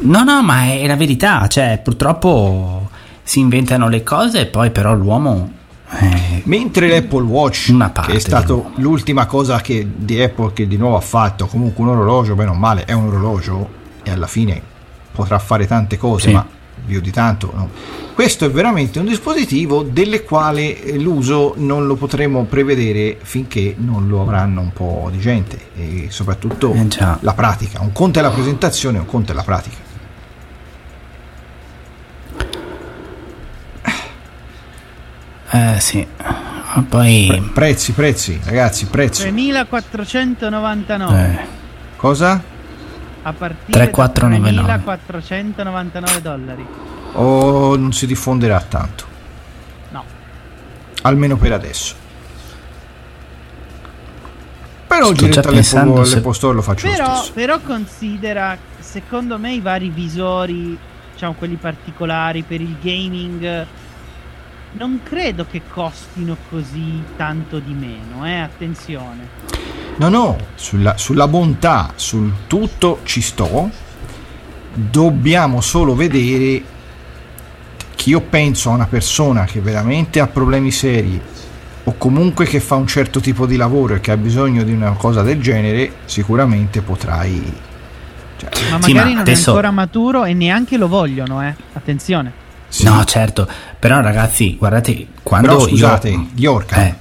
No, no, ma è la verità. Cioè, purtroppo si inventano le cose e poi però l'uomo. eh, Mentre l'Apple Watch, che è stato dell'uomo. l'ultima cosa che, di Apple che di nuovo ha fatto, comunque un orologio, bene o male, è un orologio e alla fine potrà fare tante cose, Sì. ma più di tanto no. Questo è veramente un dispositivo delle quale eh, l'uso non lo potremo prevedere finché non lo avranno un po' di gente e soprattutto Eh la pratica. Un conto è la presentazione, un conto è la pratica. Eh, sì. Ah, Poi. Prezzi, prezzi, ragazzi, prezzi. 3499 eh, Cosa? a partire 3499. da 3499 dollari. O non si diffonderà tanto? No. almeno per adesso. Però Sto già pensando se- lo faccio lo Però, stesso. però considera, secondo me, i vari visori, diciamo quelli particolari per il gaming, non credo che costino così tanto di meno, eh, attenzione. No, no, sulla, sulla bontà, sul tutto ci sto. Dobbiamo solo vedere che io penso a una persona che veramente ha problemi seri o comunque che fa un certo tipo di lavoro e che ha bisogno di una cosa del genere, sicuramente potrai... cioè, Ma Sì, magari ma non adesso- è ancora maturo e neanche lo vogliono, eh. Attenzione. Sì. No, certo. Però, ragazzi, guardate, quando Però scusate, io. gli Orca Eh,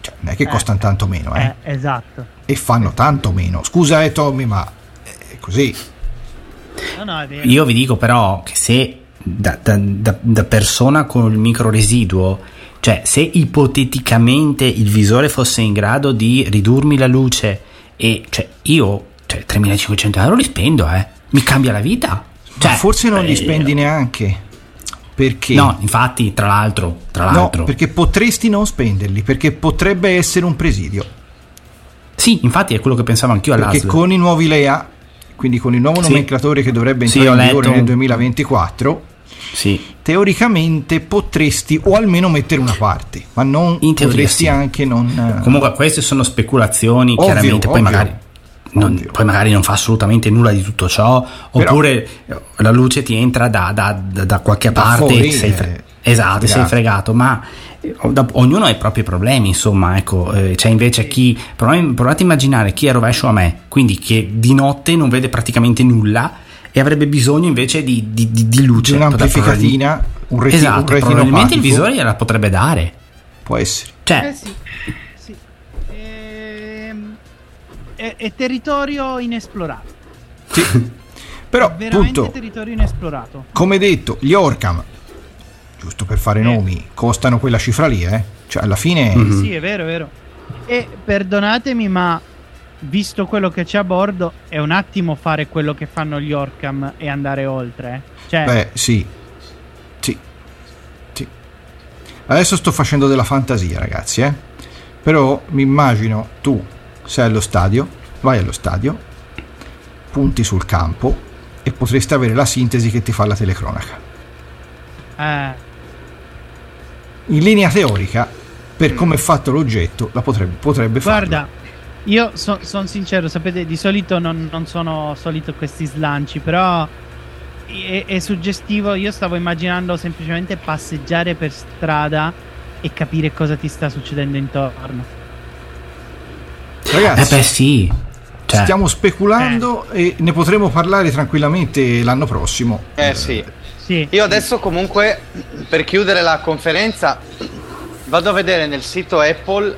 cioè, non è che costano tanto meno, eh. Eh, esatto. e fanno tanto meno. Scusa, eh, Tommy, ma è così. No, no, è vero. Io vi dico però che se da, da- da- da persona con il micro residuo, cioè se ipoteticamente il visore fosse in grado di ridurmi la luce e cioè io cioè, 3500 euro li spendo, eh. Mi cambia la vita. Cioè, ma forse non li eh, spendi neanche. Perché? No, infatti, tra l'altro, tra No, l'altro. perché potresti non spenderli, perché potrebbe essere un presidio. Sì, infatti è quello che pensavo anch'io Perché all'ASL. con i nuovi LEA, quindi con il nuovo Sì. nomenclatore che dovrebbe Sì, entrare ho in vigore nel 2024, Sì. teoricamente potresti o almeno mettere una parte, ma non teoria potresti sì. anche non... eh, Comunque queste sono speculazioni, Ovvio, chiaramente, poi ovvio. magari, non, poi magari non fa assolutamente nulla di tutto ciò, Però- oppure la luce ti entra da, da- da- da qualche Da parte, fuori, sei fre- eh, esatto, sei fregato. ma eh, da- ognuno ha i propri problemi, insomma, ecco, eh, c'è invece chi, provate, provate a immaginare chi è rovescio a me, quindi che di notte non vede praticamente nulla e avrebbe bisogno invece di, di- di- di di luce. un'amplificatina, un, reti- esatto, un probabilmente il visore gliela potrebbe dare. può essere. Cioè, Eh sì. Ehm, è, è territorio inesplorato. Però, Veramente appunto, territorio inesplorato. come detto, gli Orcam, giusto per fare Eh. nomi, costano quella cifra lì, eh? Cioè, alla fine... Mhm. Sì, è vero, è vero. E perdonatemi, ma visto quello che c'è a bordo, è un attimo fare quello che fanno gli Orcam e andare oltre. eh. Cioè, Beh, sì. Sì. Sì. Adesso sto facendo della fantasia, ragazzi, eh. Però mi immagino tu sei allo stadio, vai allo stadio, punti sul campo e potresti avere la sintesi che ti fa la telecronaca. eh, In linea teorica, per come è fatto l'oggetto, la potrebbe, potrebbe farlo. guarda, io sono sincero, sapete, di solito non, non sono solito questi slanci, però è, è suggestivo. Io stavo immaginando semplicemente passeggiare per strada e capire cosa ti sta succedendo intorno. Eh Ragazzi, beh sì, Cioè, Stiamo speculando e ne potremo parlare tranquillamente l'anno prossimo. Eh sì. Sì. Io adesso comunque, per chiudere la conferenza, vado a vedere nel sito Apple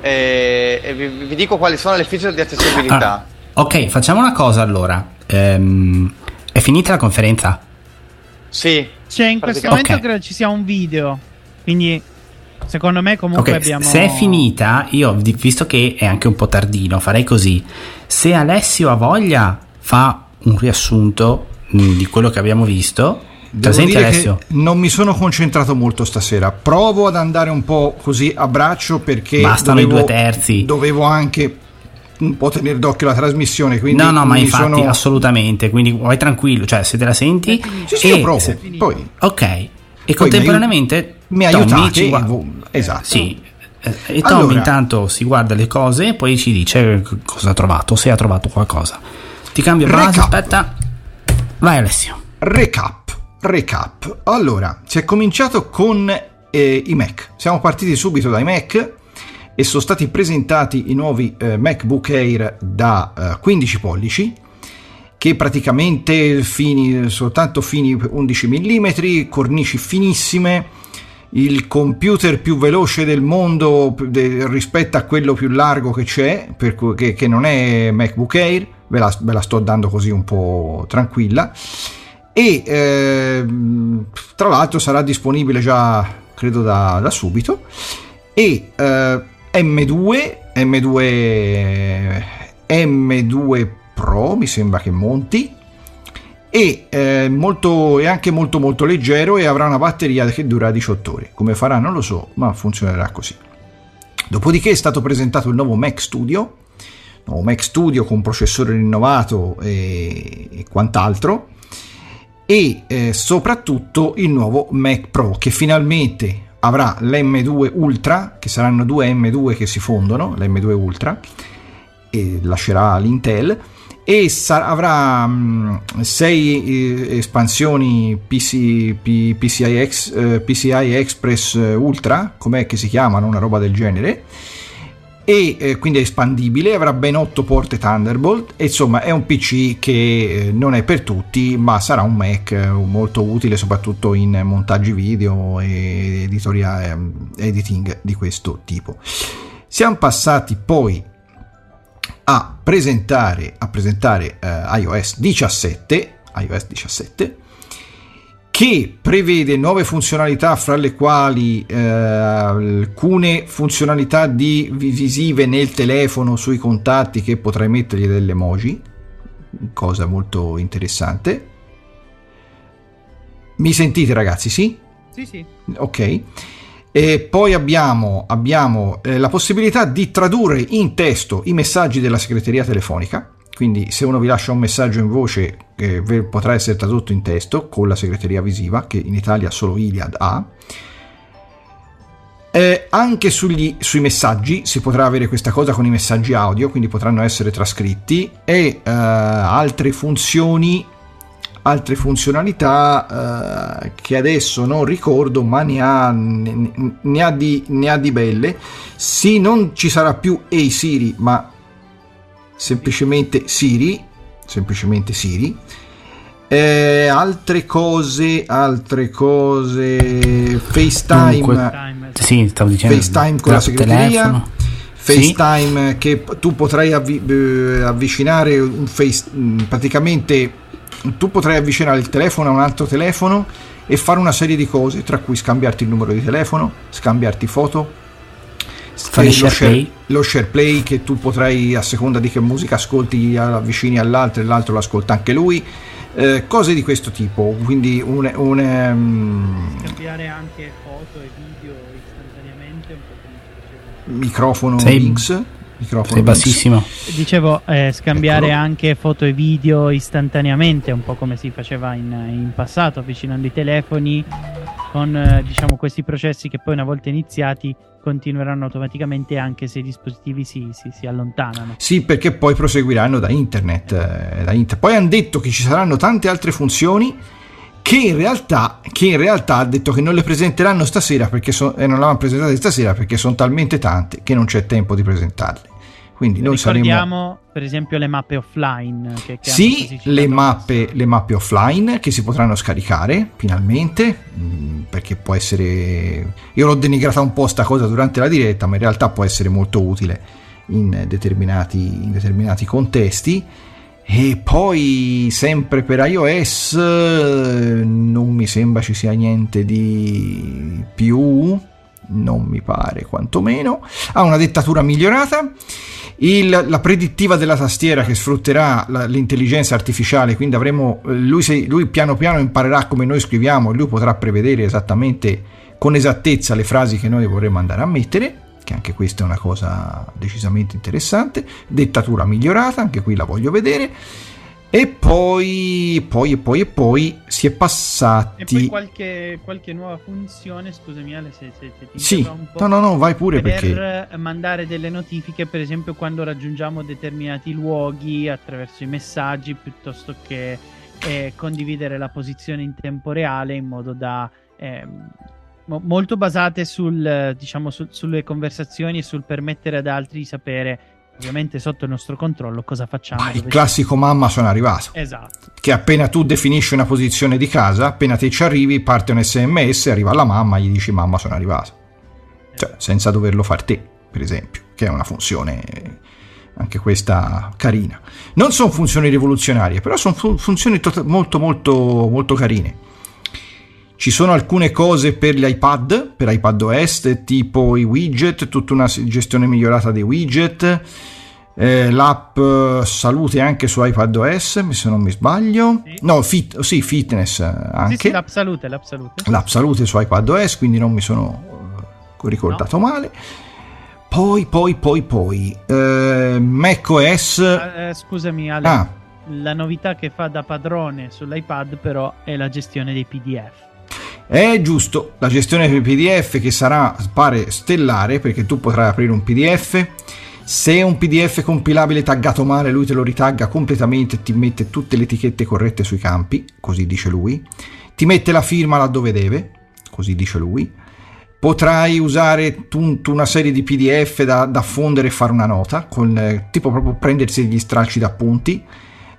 e, e vi, vi dico quali sono le feature di accessibilità. Ah, ok, facciamo una cosa allora. Ehm, è finita la conferenza? Sì, Cioè, in questo Praticamente- momento Ok. credo ci sia un video. Quindi, secondo me, comunque Ok, abbiamo. se è finita, io visto che è anche un po' tardino, farei così. Se Alessio ha voglia, fa un riassunto mh, di quello che abbiamo visto. Dire Alessio? che non mi sono concentrato molto stasera. Provo ad andare un po' così a braccio perché Bastano i dovevo, due terzi. dovevo anche un po' tenere d'occhio la trasmissione. Quindi No, no, ma infatti sono... assolutamente, quindi vai tranquillo, cioè se te la senti... Sì, sì, e io provo. se- Poi ok, e mi contemporaneamente mi Tommy aiutate. gua- vo- esatto. Sì, eh, e Tommy Allora. intanto si guarda le cose e poi ci dice cosa ha trovato, se ha trovato qualcosa. Ti cambio base, aspetta. Vai Alessio. Recap, recap. Allora, si è cominciato con eh, i Mac. Siamo partiti subito dai Mac e sono stati presentati i nuovi eh, MacBook Air da eh, 15 pollici che praticamente fini, soltanto fini 11 mm, cornici finissime, il computer più veloce del mondo de- rispetto a quello più largo che c'è, cui- che, che non è MacBook Air, ve la, ve la sto dando così un po' tranquilla. E ehm, tra l'altro sarà disponibile già, credo, da, da subito. E eh, M2, M2, M2 Pro, mi sembra che monti. E eh, molto, è anche molto molto leggero e avrà una batteria che dura 18 ore. Come farà non lo so, ma funzionerà così. Dopodiché è stato presentato il nuovo Mac Studio, nuovo Mac Studio con processore rinnovato e, e quant'altro, e eh, soprattutto il nuovo Mac Pro che finalmente avrà l'M2 Ultra, che saranno due M2 che si fondono, l'M2 Ultra, e lascerà l'Intel e sa- avrà 6 espansioni PC, P- PCI, Ex- eh, PCI Express eh, Ultra, com'è che si chiamano, una roba del genere, e eh, quindi è espandibile, avrà ben 8 porte Thunderbolt, e insomma è un PC che eh, non è per tutti, ma sarà un Mac eh, molto utile soprattutto in montaggi video e editoria, ehm, editing di questo tipo. Siamo passati poi a presentare, a presentare eh, iOS 17, iOS 17 che prevede nuove funzionalità fra le quali eh, alcune funzionalità di visive nel telefono sui contatti che potrai mettergli delle emoji cosa molto interessante mi sentite ragazzi sì? Sì, sì. ok e poi abbiamo, abbiamo eh, la possibilità di tradurre in testo i messaggi della segreteria telefonica. Quindi, se uno vi lascia un messaggio in voce, eh, potrà essere tradotto in testo con la segreteria visiva, che in Italia solo Iliad ha. Eh, anche sugli- sui messaggi si potrà avere questa cosa con i messaggi audio, quindi potranno essere trascritti e eh, altre funzioni altre funzionalità eh, che adesso non ricordo ma ne ha, ne, ne ha, di, ne ha di belle sì non ci sarà più Hey Siri ma semplicemente Siri semplicemente Siri eh, altre cose altre cose FaceTime Dunque, Sì, stavo dicendo. FaceTime con la segreteria telefono. FaceTime che p- tu potrai avvi- eh, avvicinare un face mh, praticamente tu potrai avvicinare il telefono a un altro telefono e fare una serie di cose tra cui scambiarti il numero di telefono scambiarti foto Fare share lo, share, play. lo share play che tu potrai a seconda di che musica ascolti avvicini all'altro e l'altro lo ascolta anche lui eh, cose di questo tipo quindi un, un ehm, Scambiare anche foto e video istantaneamente, un po' come si faceva. microfono Sei- Lynx microfono Sei bassissimo. Dicevo, eh, scambiare Eccolo. anche foto e video istantaneamente, un po' come si faceva in, in passato, avvicinando i telefoni con eh, diciamo questi processi che poi una volta iniziati continueranno automaticamente anche se i dispositivi si, si, si allontanano. Sì, perché poi proseguiranno da internet. eh, da inter- Poi hanno detto che ci saranno tante altre funzioni che in realtà, che in realtà ha detto che non le presenteranno stasera perché so- e non l'hanno presentate stasera perché sono talmente tante che non c'è tempo di presentarle. Quindi noi saremo... Ricordiamo per esempio le mappe offline. Che, Sì, le mappe, le mappe offline che si potranno scaricare finalmente, mm, perché può essere... Io l'ho denigrata un po' sta cosa durante la diretta, ma in realtà può essere molto utile in determinati, in determinati contesti. E poi sempre per iOS non mi sembra ci sia niente di più, non mi pare quantomeno. Ha una dettatura migliorata. Il- la predittiva della tastiera che sfrutterà la- l'intelligenza artificiale, quindi avremo eh, lui, se- lui piano piano imparerà come noi scriviamo lui potrà prevedere esattamente con esattezza le frasi che noi vorremmo andare a mettere, che anche questa è una cosa decisamente interessante. Dettatura migliorata, anche qui la voglio vedere. E poi, poi, e poi, e poi si è E passati. poi qualche, qualche nuova funzione, scusami Ale se, se- se ti Sì, interrompo, no, no, no, vai pure per perché. eh, mandare delle notifiche, per esempio quando raggiungiamo determinati luoghi attraverso i messaggi, piuttosto che eh, condividere la posizione in tempo reale in modo da... mo- molto basate sul, eh, diciamo, sul- sulle conversazioni e sul permettere ad altri di sapere, ovviamente sotto il nostro controllo, cosa facciamo. Ma il classico mamma sono arrivato. Esatto. che appena tu definisci una posizione di casa, appena te ci arrivi, parte un sms, arriva alla mamma, gli dici mamma sono arrivato. Cioè, senza doverlo far te, per esempio, che è una funzione anche questa carina. Non sono funzioni rivoluzionarie, però sono fu- funzioni tot- molto molto molto carine. Ci sono alcune cose per gli iPad, per iPad OS, tipo i widget, tutta una gestione migliorata dei widget, eh, l'app eh, salute anche su iPad OS, se non mi sbaglio. Sì. No, fit- sì, fitness anche. Sì, sì, l'app salute, l'app salute. L'app salute su iPad OS, quindi non mi sono eh, ricordato male. Poi, poi, poi, poi, eh, macOS. Ah, eh, scusami Ale, Ah, la novità che fa da padrone sull'iPad però è la gestione dei PDF. È giusto, la gestione del PDF che sarà, pare, stellare perché tu potrai aprire un PDF. Se un PDF compilabile taggato male, lui te lo ritagga completamente e ti mette tutte le etichette corrette sui campi, così dice lui. Ti mette la firma laddove deve, così dice lui. Potrai usare tutta una serie di PDF da, da fondere e fare una nota, con, eh, tipo proprio prendersi degli stralci d'appunti.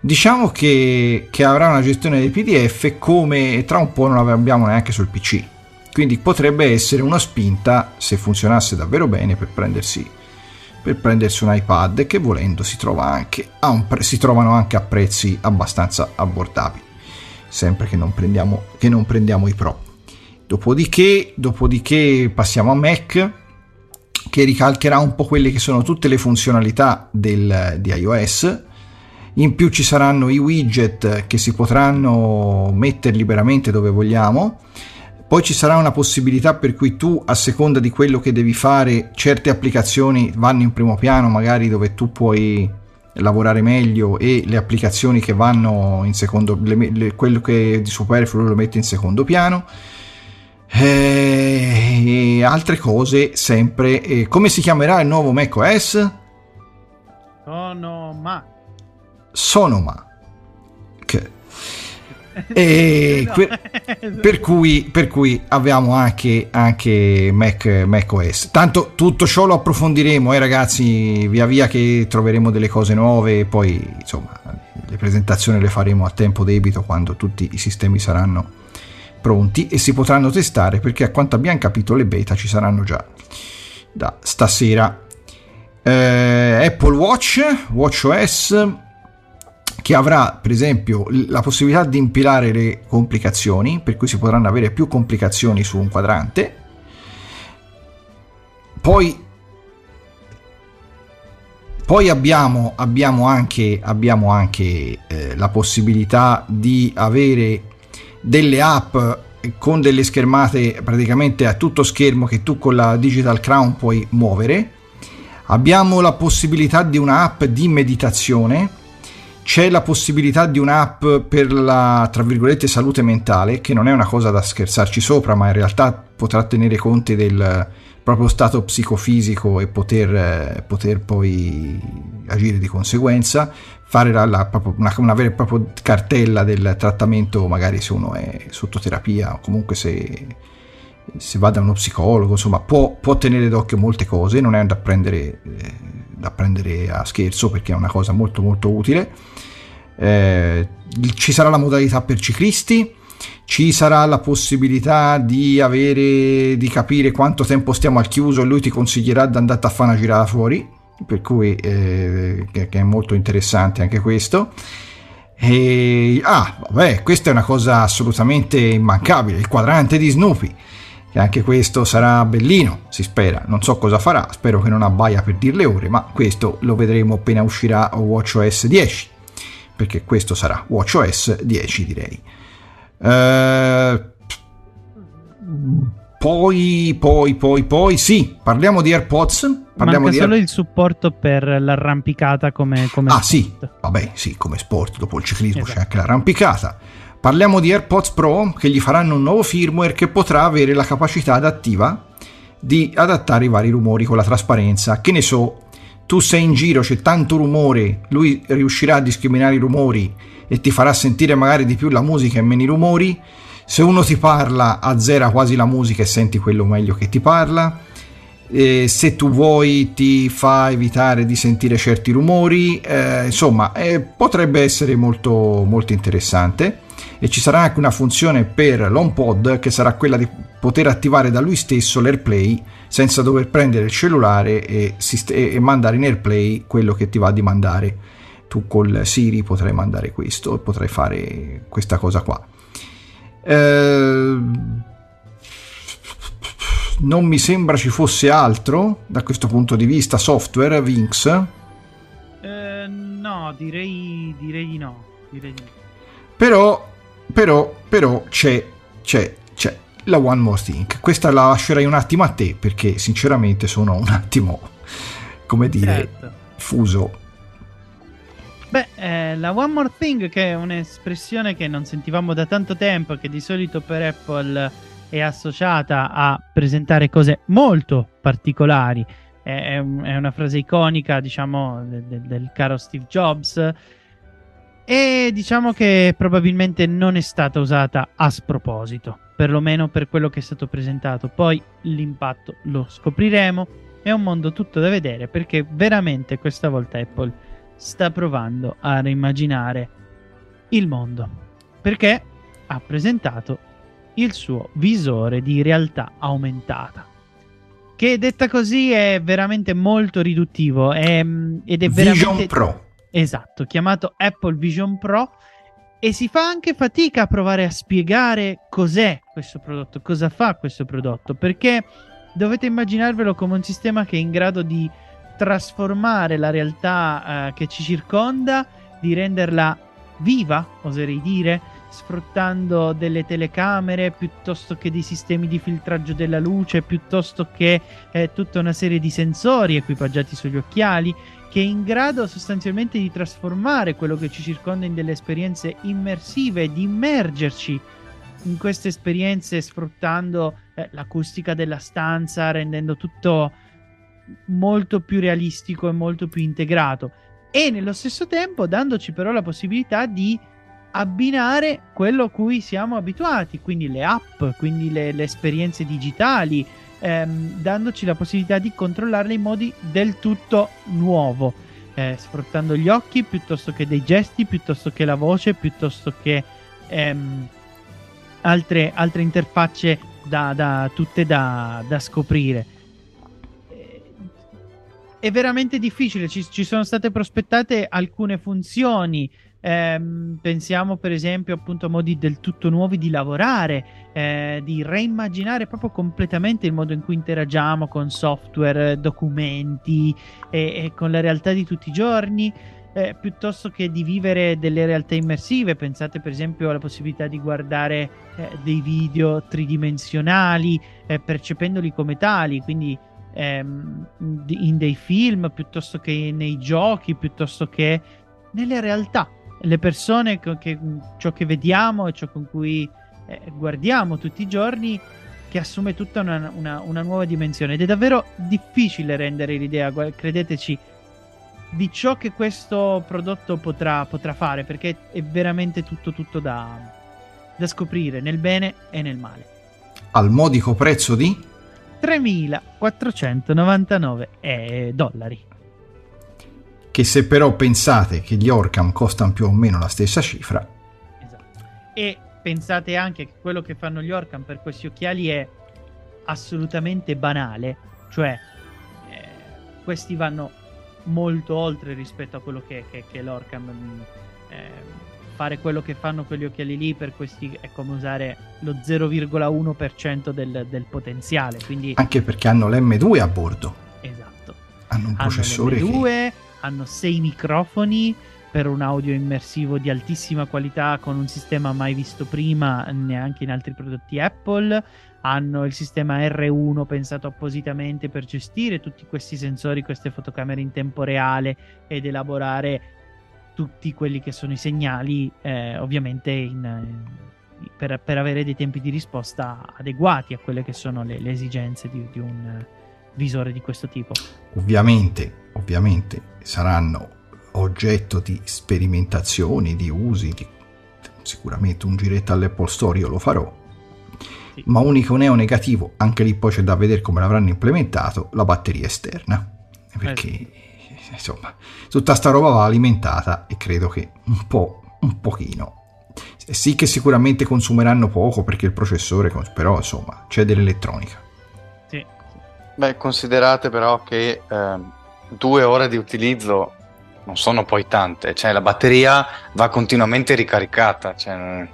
Diciamo che, che avrà una gestione dei PDF come tra un po' non abbiamo neanche sul PC. Quindi potrebbe essere una spinta, se funzionasse davvero bene, per prendersi, per prendersi un iPad che volendo si, trova anche un si trovano anche a prezzi abbastanza abbordabili. Sempre che non prendiamo, che non prendiamo i Pro. Dopodiché, dopodiché passiamo a Mac che ricalcherà un po' quelle che sono tutte le funzionalità del- di iOS. In più ci saranno i widget che si potranno mettere liberamente dove vogliamo. Poi ci sarà una possibilità per cui tu, a seconda di quello che devi fare, certe applicazioni vanno in primo piano, magari dove tu puoi lavorare meglio e le applicazioni che vanno in secondo le- le- quello che di superfluo lo mette in secondo piano e altre cose sempre E come si chiamerà il nuovo macOS? Sono ma Sonoma che e que- per, cui, per cui abbiamo anche, anche Mac, Mac OS. Tanto tutto ciò lo approfondiremo, eh, ragazzi, via via che troveremo delle cose nuove. Poi, insomma, le presentazioni le faremo a tempo debito quando tutti i sistemi saranno pronti e si potranno testare perché, a quanto abbiamo capito, le beta ci saranno già da stasera. Eh, Apple Watch, Watch OS che avrà per esempio la possibilità di impilare le complicazioni, per cui si potranno avere più complicazioni su un quadrante. Poi, poi abbiamo, abbiamo anche, abbiamo anche eh, la possibilità di avere delle app con delle schermate praticamente a tutto schermo che tu con la Digital Crown puoi muovere. Abbiamo la possibilità di un'app di meditazione c'è la possibilità di un'app per la tra virgolette salute mentale che non è una cosa da scherzarci sopra ma in realtà potrà tenere conto del proprio stato psicofisico e poter, eh, poter poi agire di conseguenza fare la, la- una, una vera e propria cartella del trattamento magari se uno è sotto terapia o comunque se, se va da uno psicologo insomma può, può tenere d'occhio molte cose non è da prendere eh, da prendere a scherzo perché è una cosa molto molto utile. Eh, ci sarà la modalità per ciclisti, ci sarà la possibilità di avere di capire quanto tempo stiamo al chiuso e lui ti consiglierà di andare a fare una girata fuori per cui eh, che, è molto interessante anche questo e, ah vabbè questa è una cosa assolutamente immancabile il quadrante di Snoopy che anche questo sarà bellino si spera non so cosa farà spero che non abbaia per dire le ore ma questo lo vedremo appena uscirà WatchOS 10 perché questo sarà WatchOS 10 direi eh, poi, poi, poi, poi, sì, parliamo di AirPods. Parliamo Manca di solo Air... il supporto per l'arrampicata come, come Ah sport. sì, vabbè sì, come sport, dopo il ciclismo Esatto. c'è anche l'arrampicata. Parliamo di AirPods Pro che gli faranno un nuovo firmware che potrà avere la capacità adattiva di adattare i vari rumori con la trasparenza. Che ne so, tu sei in giro, c'è tanto rumore, lui riuscirà a discriminare i rumori e ti farà sentire magari di più la musica e meno i rumori. Se uno ti parla, azzera quasi la musica e senti quello meglio che ti parla. E se tu vuoi ti fa evitare di sentire certi rumori, eh, insomma, eh, potrebbe essere molto, molto interessante. E ci sarà anche una funzione per l'HomePod che sarà quella di poter attivare da lui stesso l'AirPlay senza dover prendere il cellulare e, e mandare in AirPlay quello che ti va di mandare. Tu col Siri potrai mandare questo potrai fare questa cosa qua. Eh, non mi sembra ci fosse altro da questo punto di vista software Vinx Eh, no, direi, direi di no. Direi di no. però però però c'è c'è c'è la One More Thing questa la lascerei un attimo a te perché sinceramente sono un attimo come dire Certo. fuso Beh, eh, la One More Thing, che è un'espressione che non sentivamo da tanto tempo, che di solito per Apple è associata a presentare cose molto particolari. È, è è una frase iconica, diciamo, de- de- del caro Steve Jobs. E diciamo che probabilmente non è stata usata a sproposito, perlomeno per quello che è stato presentato. Poi l'impatto lo scopriremo. È un mondo tutto da vedere perché veramente questa volta Apple sta provando a reimmaginare il mondo perché ha presentato il suo visore di realtà aumentata. Che detta così è veramente molto riduttivo è- ed è Vision veramente Pro. Esatto, chiamato Apple Vision Pro. E si fa anche fatica a provare a spiegare cos'è questo prodotto, cosa fa questo prodotto, perché dovete immaginarvelo come un sistema che è in grado di trasformare la realtà eh, che ci circonda, di renderla viva, oserei dire, sfruttando delle telecamere piuttosto che dei sistemi di filtraggio della luce, piuttosto che eh, tutta una serie di sensori equipaggiati sugli occhiali, che è in grado sostanzialmente di trasformare quello che ci circonda in delle esperienze immersive, di immergerci in queste esperienze sfruttando eh, l'acustica della stanza, rendendo tutto molto più realistico e molto più integrato. E nello stesso tempo dandoci però la possibilità di abbinare quello a cui siamo abituati, quindi le app, quindi le, le esperienze digitali, ehm, dandoci la possibilità di controllarle in modi del tutto nuovo, eh, sfruttando gli occhi piuttosto che dei gesti, piuttosto che la voce, piuttosto che ehm, altre, altre interfacce da, da- tutte da, da scoprire. Eh, È veramente difficile, ci, ci sono state prospettate alcune funzioni. Ehm, pensiamo per esempio appunto a modi del tutto nuovi di lavorare, eh, di reimmaginare proprio completamente il modo in cui interagiamo con software, documenti e, e con la realtà di tutti i giorni, eh, piuttosto che di vivere delle realtà immersive. Pensate per esempio alla possibilità di guardare eh, dei video tridimensionali, eh, percependoli come tali, quindi ehm, in dei film, piuttosto che nei giochi, piuttosto che nelle realtà. Le persone, che, ciò che vediamo e ciò con cui eh, guardiamo tutti i giorni che assume tutta una, una- una nuova dimensione ed è davvero difficile rendere l'idea, credeteci, di ciò che questo prodotto potrà, potrà fare perché è veramente tutto, tutto da, da scoprire nel bene e nel male. al modico prezzo di 3.499 eh, dollari. Che se però pensate che gli Orcam costano più o meno la stessa cifra, Esatto. E pensate anche che quello che fanno gli Orcam per questi occhiali è assolutamente banale, cioè eh, questi vanno molto oltre rispetto a quello che, che, che l'Orcam. mh, eh, fare quello che fanno quegli occhiali lì per questi è come usare lo 0,1% del, del potenziale, quindi anche perché hanno l'M2 a bordo, esatto. hanno un Hanno processore che... l'M2, hanno sei microfoni per un audio immersivo di altissima qualità con un sistema mai visto prima neanche in altri prodotti Apple. Hanno il sistema R1 pensato appositamente per gestire tutti questi sensori, queste fotocamere in tempo reale ed elaborare tutti quelli che sono i segnali, eh, ovviamente in, per, per avere dei tempi di risposta adeguati a quelle che sono le, le esigenze di, di un visore di questo tipo. ovviamente, ovviamente saranno oggetto di sperimentazioni, di usi, di- sicuramente un giretto all'Apple Store io lo farò, Sì. ma unico neo negativo, anche lì poi c'è da vedere come l'avranno implementato, la batteria esterna, perché insomma tutta sta roba va alimentata e credo che un po', un pochino. Sì che sicuramente consumeranno poco perché il processore, però insomma c'è dell'elettronica. Beh, considerate però che ehm, due ore di utilizzo non sono poi tante, cioè la batteria va continuamente ricaricata. Cioè,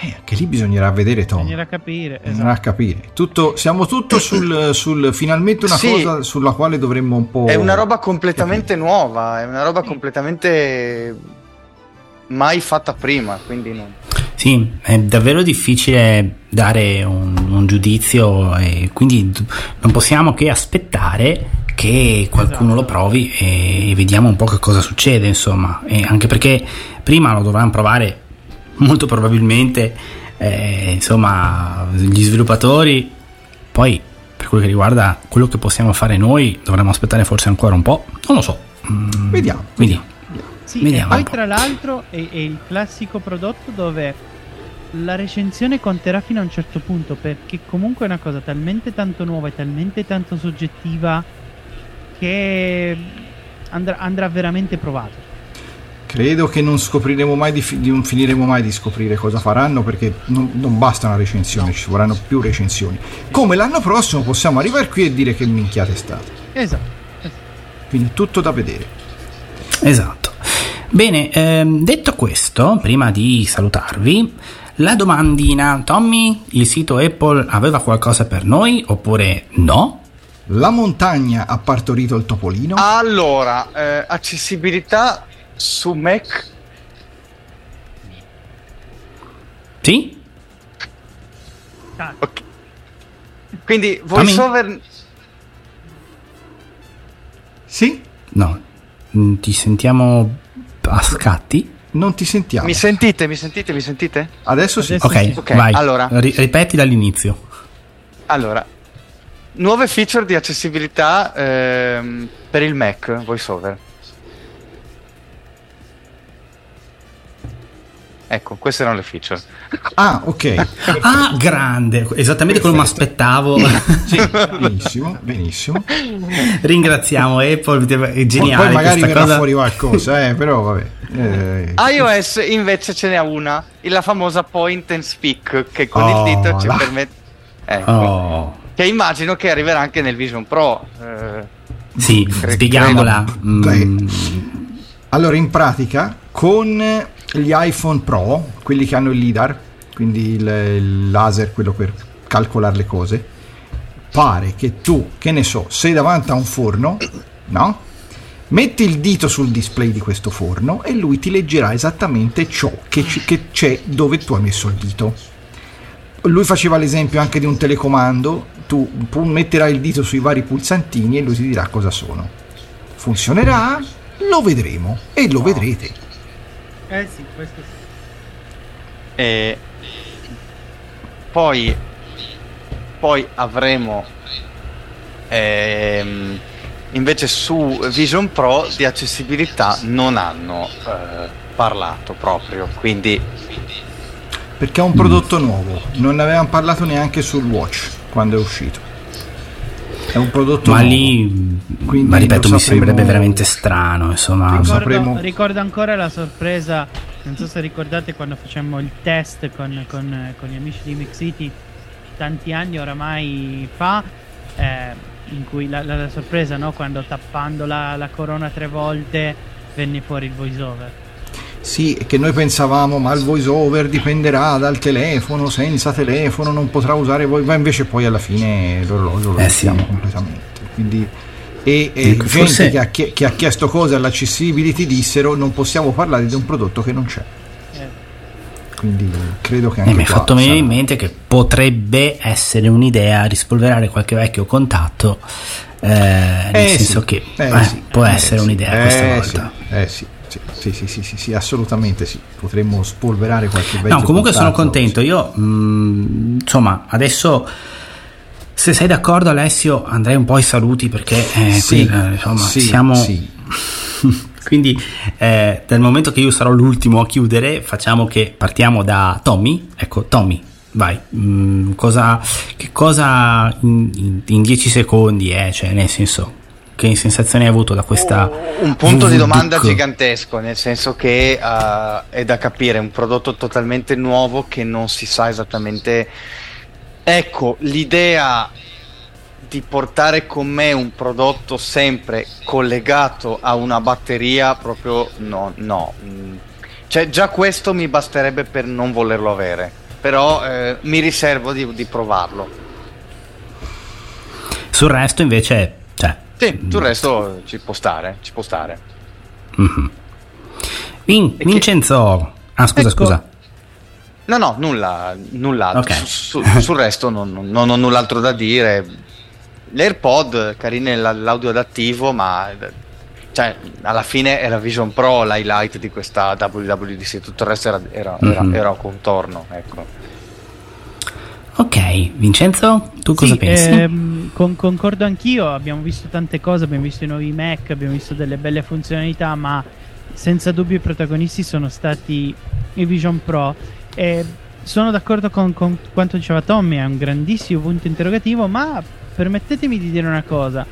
Eh, anche lì bisognerà vedere Tom. Bisognerà capire. Bisognerà esatto. capire. Tutto, siamo tutto sul, sul- finalmente una Sì. cosa sulla quale dovremmo un po'. È una roba completamente capire. nuova, è una roba Sì. completamente mai fatta prima, quindi non... Sì, è davvero difficile dare un, un giudizio e quindi non possiamo che aspettare che qualcuno Esatto. lo provi e vediamo un po' che cosa succede, insomma. E anche perché prima lo dovranno provare molto probabilmente eh, insomma gli sviluppatori, poi per quello che riguarda quello che possiamo fare noi dovremmo aspettare forse ancora un po', non lo so. Mm, Vediamo. Quindi Sì, Vediamo e poi tra l'altro è, è il classico prodotto dove la recensione conterà fino a un certo punto perché comunque è una cosa talmente tanto nuova e talmente tanto soggettiva che andrà, andrà veramente provato. Credo che non scopriremo mai di, fi- di- non finiremo mai di scoprire cosa faranno perché non, non basta una recensione, ci vorranno più recensioni. Come l'anno prossimo possiamo arrivare qui e dire che minchiata è stata. Esatto. Quindi tutto da vedere. Esatto. Bene, ehm, detto questo, prima di salutarvi, la domandina, Tommy, il sito Apple aveva qualcosa per noi oppure no? La montagna ha partorito il topolino. Allora, eh, accessibilità su Mac Sì? Ok. Quindi voiceover Sì? No. Mm, Ti sentiamo a scatti? Non ti sentiamo. mi sentite? Mi sentite? Mi sentite? Adesso sì. Adesso- Ok, sì. Ok, vai. allora. Ri- ripeti dall'inizio. Allora, nuove feature di accessibilità ehm, per il Mac voiceover. Ecco, queste erano le feature. Ah, ok. Ah, grande, esattamente come mi aspettavo. Sì, benissimo, benissimo. Ringraziamo Apple, è Poi, geniale poi magari verrà cosa. fuori qualcosa, eh, però vabbè. Eh, iOS invece ce n'è una, la famosa point and speak, che con Oh, il dito ci là. permette... Ecco. Oh, Che immagino che arriverà anche nel Vision Pro. eh, sì, Cre- spieghiamola. Mm, Allora, in pratica, con gli iPhone Pro, quelli che hanno il LIDAR, quindi il, il laser, quello per calcolare le cose, pare che tu, che ne so, sei davanti a un forno, no? Metti il dito sul display di questo forno e lui ti leggerà esattamente ciò che, ci- che c'è dove tu hai messo il dito. Lui faceva l'esempio anche di un telecomando, tu metterai il dito sui vari pulsantini e lui ti dirà cosa sono. Funzionerà? Lo vedremo e lo vedrete. Eh sì, questo sì. E poi, poi avremo ehm, invece su Vision Pro di accessibilità non hanno eh, parlato proprio, quindi Perché è un prodotto nuovo, non ne avevamo parlato neanche sul Watch quando è uscito. È un prodotto Ma lì, Quindi ma ripeto, lo mi sapremo- sembrerebbe veramente strano. Insomma, Ricordo, sapremo. ricordo ancora la sorpresa, non so se ricordate quando facemmo il test con, con- con gli amici di Mix City tanti anni oramai fa, eh, in cui la, la- la sorpresa, no? quando tappando la, la corona tre volte venne fuori il voice over. Sì, che noi pensavamo, ma il voice over dipenderà dal telefono, senza telefono non potrà usare voi, ma invece poi alla fine l'orologio lo Eh sì. completamente. Quindi, e, e Ecco, gente forse- che, ha, chie- che ha chiesto cose all'accessibility dissero non possiamo parlare di un prodotto che non c'è. Eh, Quindi credo che Eh, anche mi hai qua fatto venire sarà- in mente che potrebbe essere un'idea rispolverare qualche vecchio contatto. eh, nel Eh, senso sì. che Eh, eh, sì. può Eh, essere sì. un'idea Eh, questa sì. volta. Eh sì, sì, sì, sì, sì, sì, assolutamente sì. Potremmo spolverare qualche vecchio No, comunque sono contento. Io, mh, insomma, adesso. Se sei d'accordo, Alessio, andrei un po' ai saluti perché eh, Sì, qui, eh, insomma, sì, siamo. sì. Quindi, eh, dal momento che io sarò l'ultimo a chiudere, facciamo che partiamo da Tommy. Ecco, Tommy, vai. Mm, cosa, che cosa in, in, in 10 secondi, eh? Cioè, nel senso, che sensazione hai avuto da questa. Un punto di domanda gigantesco, nel senso che eh, è da capire, un prodotto totalmente nuovo che non si sa esattamente. Ecco, l'idea di portare con me un prodotto sempre collegato a una batteria, proprio no, no. Cioè, già questo mi basterebbe per non volerlo avere. Però eh, mi riservo di, di provarlo. Sul resto, invece, Sì, sul resto ci può stare, ci può stare. mhm. Vin- che- Vincenzo. Ah, scusa, Ecco. scusa. No, no, nulla, null'altro. Ok. Su- su- sul resto non, non- non ho null'altro da dire. L'AirPod, carine la- l'audio adattivo, ma cioè, alla fine è la Vision Pro l'highlight di questa WWDC, tutto il resto era, era, era- Mhm. era contorno. Ecco. Ok, Vincenzo, tu cosa Sì, pensi? ehm, con- concordo anch'io, abbiamo visto tante cose, abbiamo visto i nuovi Mac, abbiamo visto delle belle funzionalità, ma senza dubbio i protagonisti sono stati i Vision Pro. E sono d'accordo con, con quanto diceva Tommy, è un grandissimo punto interrogativo, ma permettetemi di dire una cosa.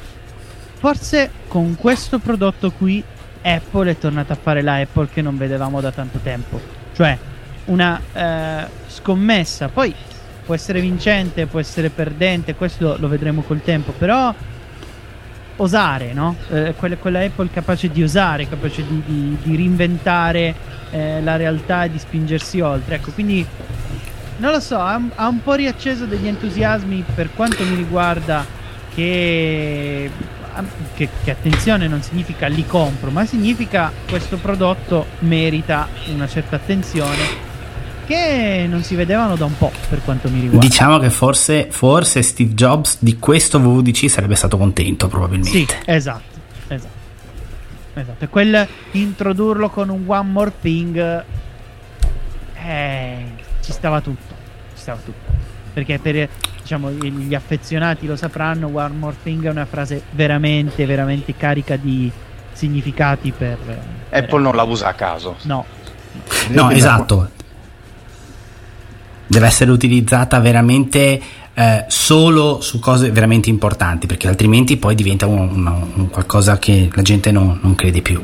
Forse con questo prodotto qui Apple è tornata a fare la Apple che non vedevamo da tanto tempo. Cioè una eh, scommessa, poi può essere vincente, può essere perdente, questo lo vedremo col tempo, però osare, no? Eh, quella, quella Apple capace di osare, capace di, di- di reinventare eh, la realtà e di spingersi oltre. Ecco, quindi non lo so, ha, ha un po' riacceso degli entusiasmi per quanto mi riguarda che, che, che attenzione non significa li compro, ma significa questo prodotto merita una certa attenzione che non si vedevano da un po' per quanto mi riguarda. Diciamo che forse, forse Steve Jobs di questo VVDC sarebbe stato contento, Sì, probabilmente. esatto, esatto. Esatto, e quel introdurlo con un one more thing eh, ci stava tutto, ci stava tutto. Perché per diciamo gli affezionati lo sapranno, one more thing è una frase veramente veramente carica di significati per per- Apple non la usa a caso. No, No, esatto. Deve essere utilizzata veramente eh, solo su cose veramente importanti, perché altrimenti poi diventa un, un- un qualcosa che la gente non, non crede più.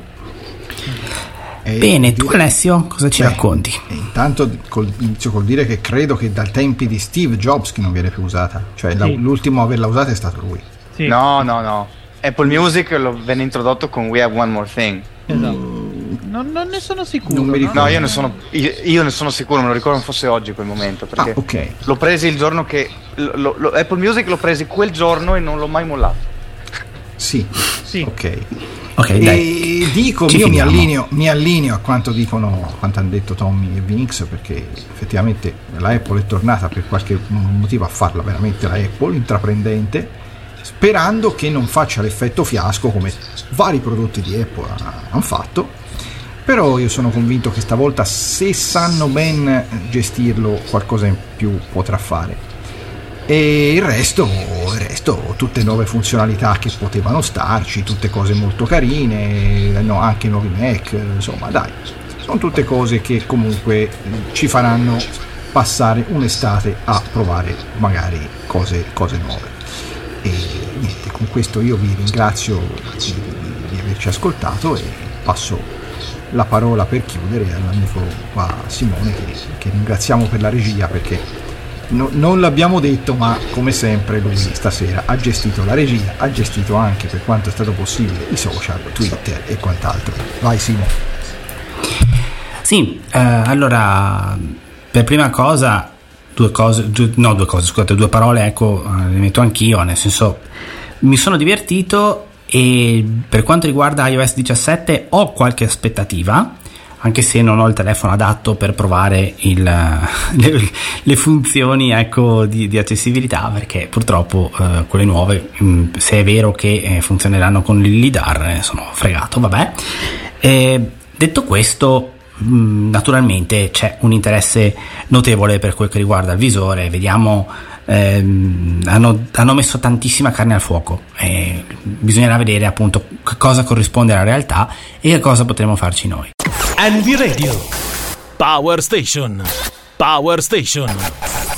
Bene, tu Alessio, cosa ci Beh, racconti? intanto col, inizio col dire che credo che dai tempi di Steve Jobs che non viene più usata. Cioè la- Sì. l'ultimo a averla usata è stato lui. sì, No, no, no. Apple Music lo venne introdotto con We Have One More Thing. esatto. Non, non ne sono sicuro. Non mi ricordo. No, io ne sono, io, io ne sono sicuro, me lo ricordo fosse oggi quel momento. Perché Ah, ok. l'ho presi il giorno che. lo- lo- Apple Music l'ho presi quel giorno e non l'ho mai mollato. Sì. Sì. Ok. Ok, dai. E dico, Ci io mi allineo, mi allineo a quanto dicono, quanto hanno detto Tommy e Vinix, perché effettivamente la Apple è tornata per qualche motivo a farla veramente la Apple, intraprendente, sperando che non faccia l'effetto fiasco come vari prodotti di Apple ha- hanno fatto. Però io sono convinto che stavolta, se sanno ben gestirlo, qualcosa in più potrà fare. E il resto, il resto, tutte nuove funzionalità che potevano starci, tutte cose molto carine, no, anche nuovi Mac, insomma dai, sono tutte cose che comunque eh, ci faranno passare un'estate a provare magari cose, cose nuove. E niente, con questo io vi ringrazio di, di averci ascoltato e passo la parola per chiudere all'amico qua Simone che, che ringraziamo per la regia perché no- non l'abbiamo detto ma come sempre lui stasera ha gestito la regia, ha gestito anche per quanto è stato possibile i social, Twitter e quant'altro. Vai Simone. Sì, eh, allora, per prima cosa, due cose, due, no due cose, scusate, due parole, ecco, eh, le metto anch'io, nel senso, mi sono divertito e per quanto riguarda iOS 17 ho qualche aspettativa, anche se non ho il telefono adatto per provare il, le, le, funzioni ecco, di, di, accessibilità, perché purtroppo eh, quelle nuove, mh, se è vero che eh, funzioneranno con il LIDAR, eh, sono fregato, vabbè. E, detto questo, Mm, naturalmente c'è un interesse notevole per quel che riguarda il visore, vediamo, ehm, hanno, hanno, messo tantissima carne al fuoco, e bisognerà vedere appunto cosa corrisponde alla realtà e cosa potremo farci noi. NV Radio. Power Station. Power Station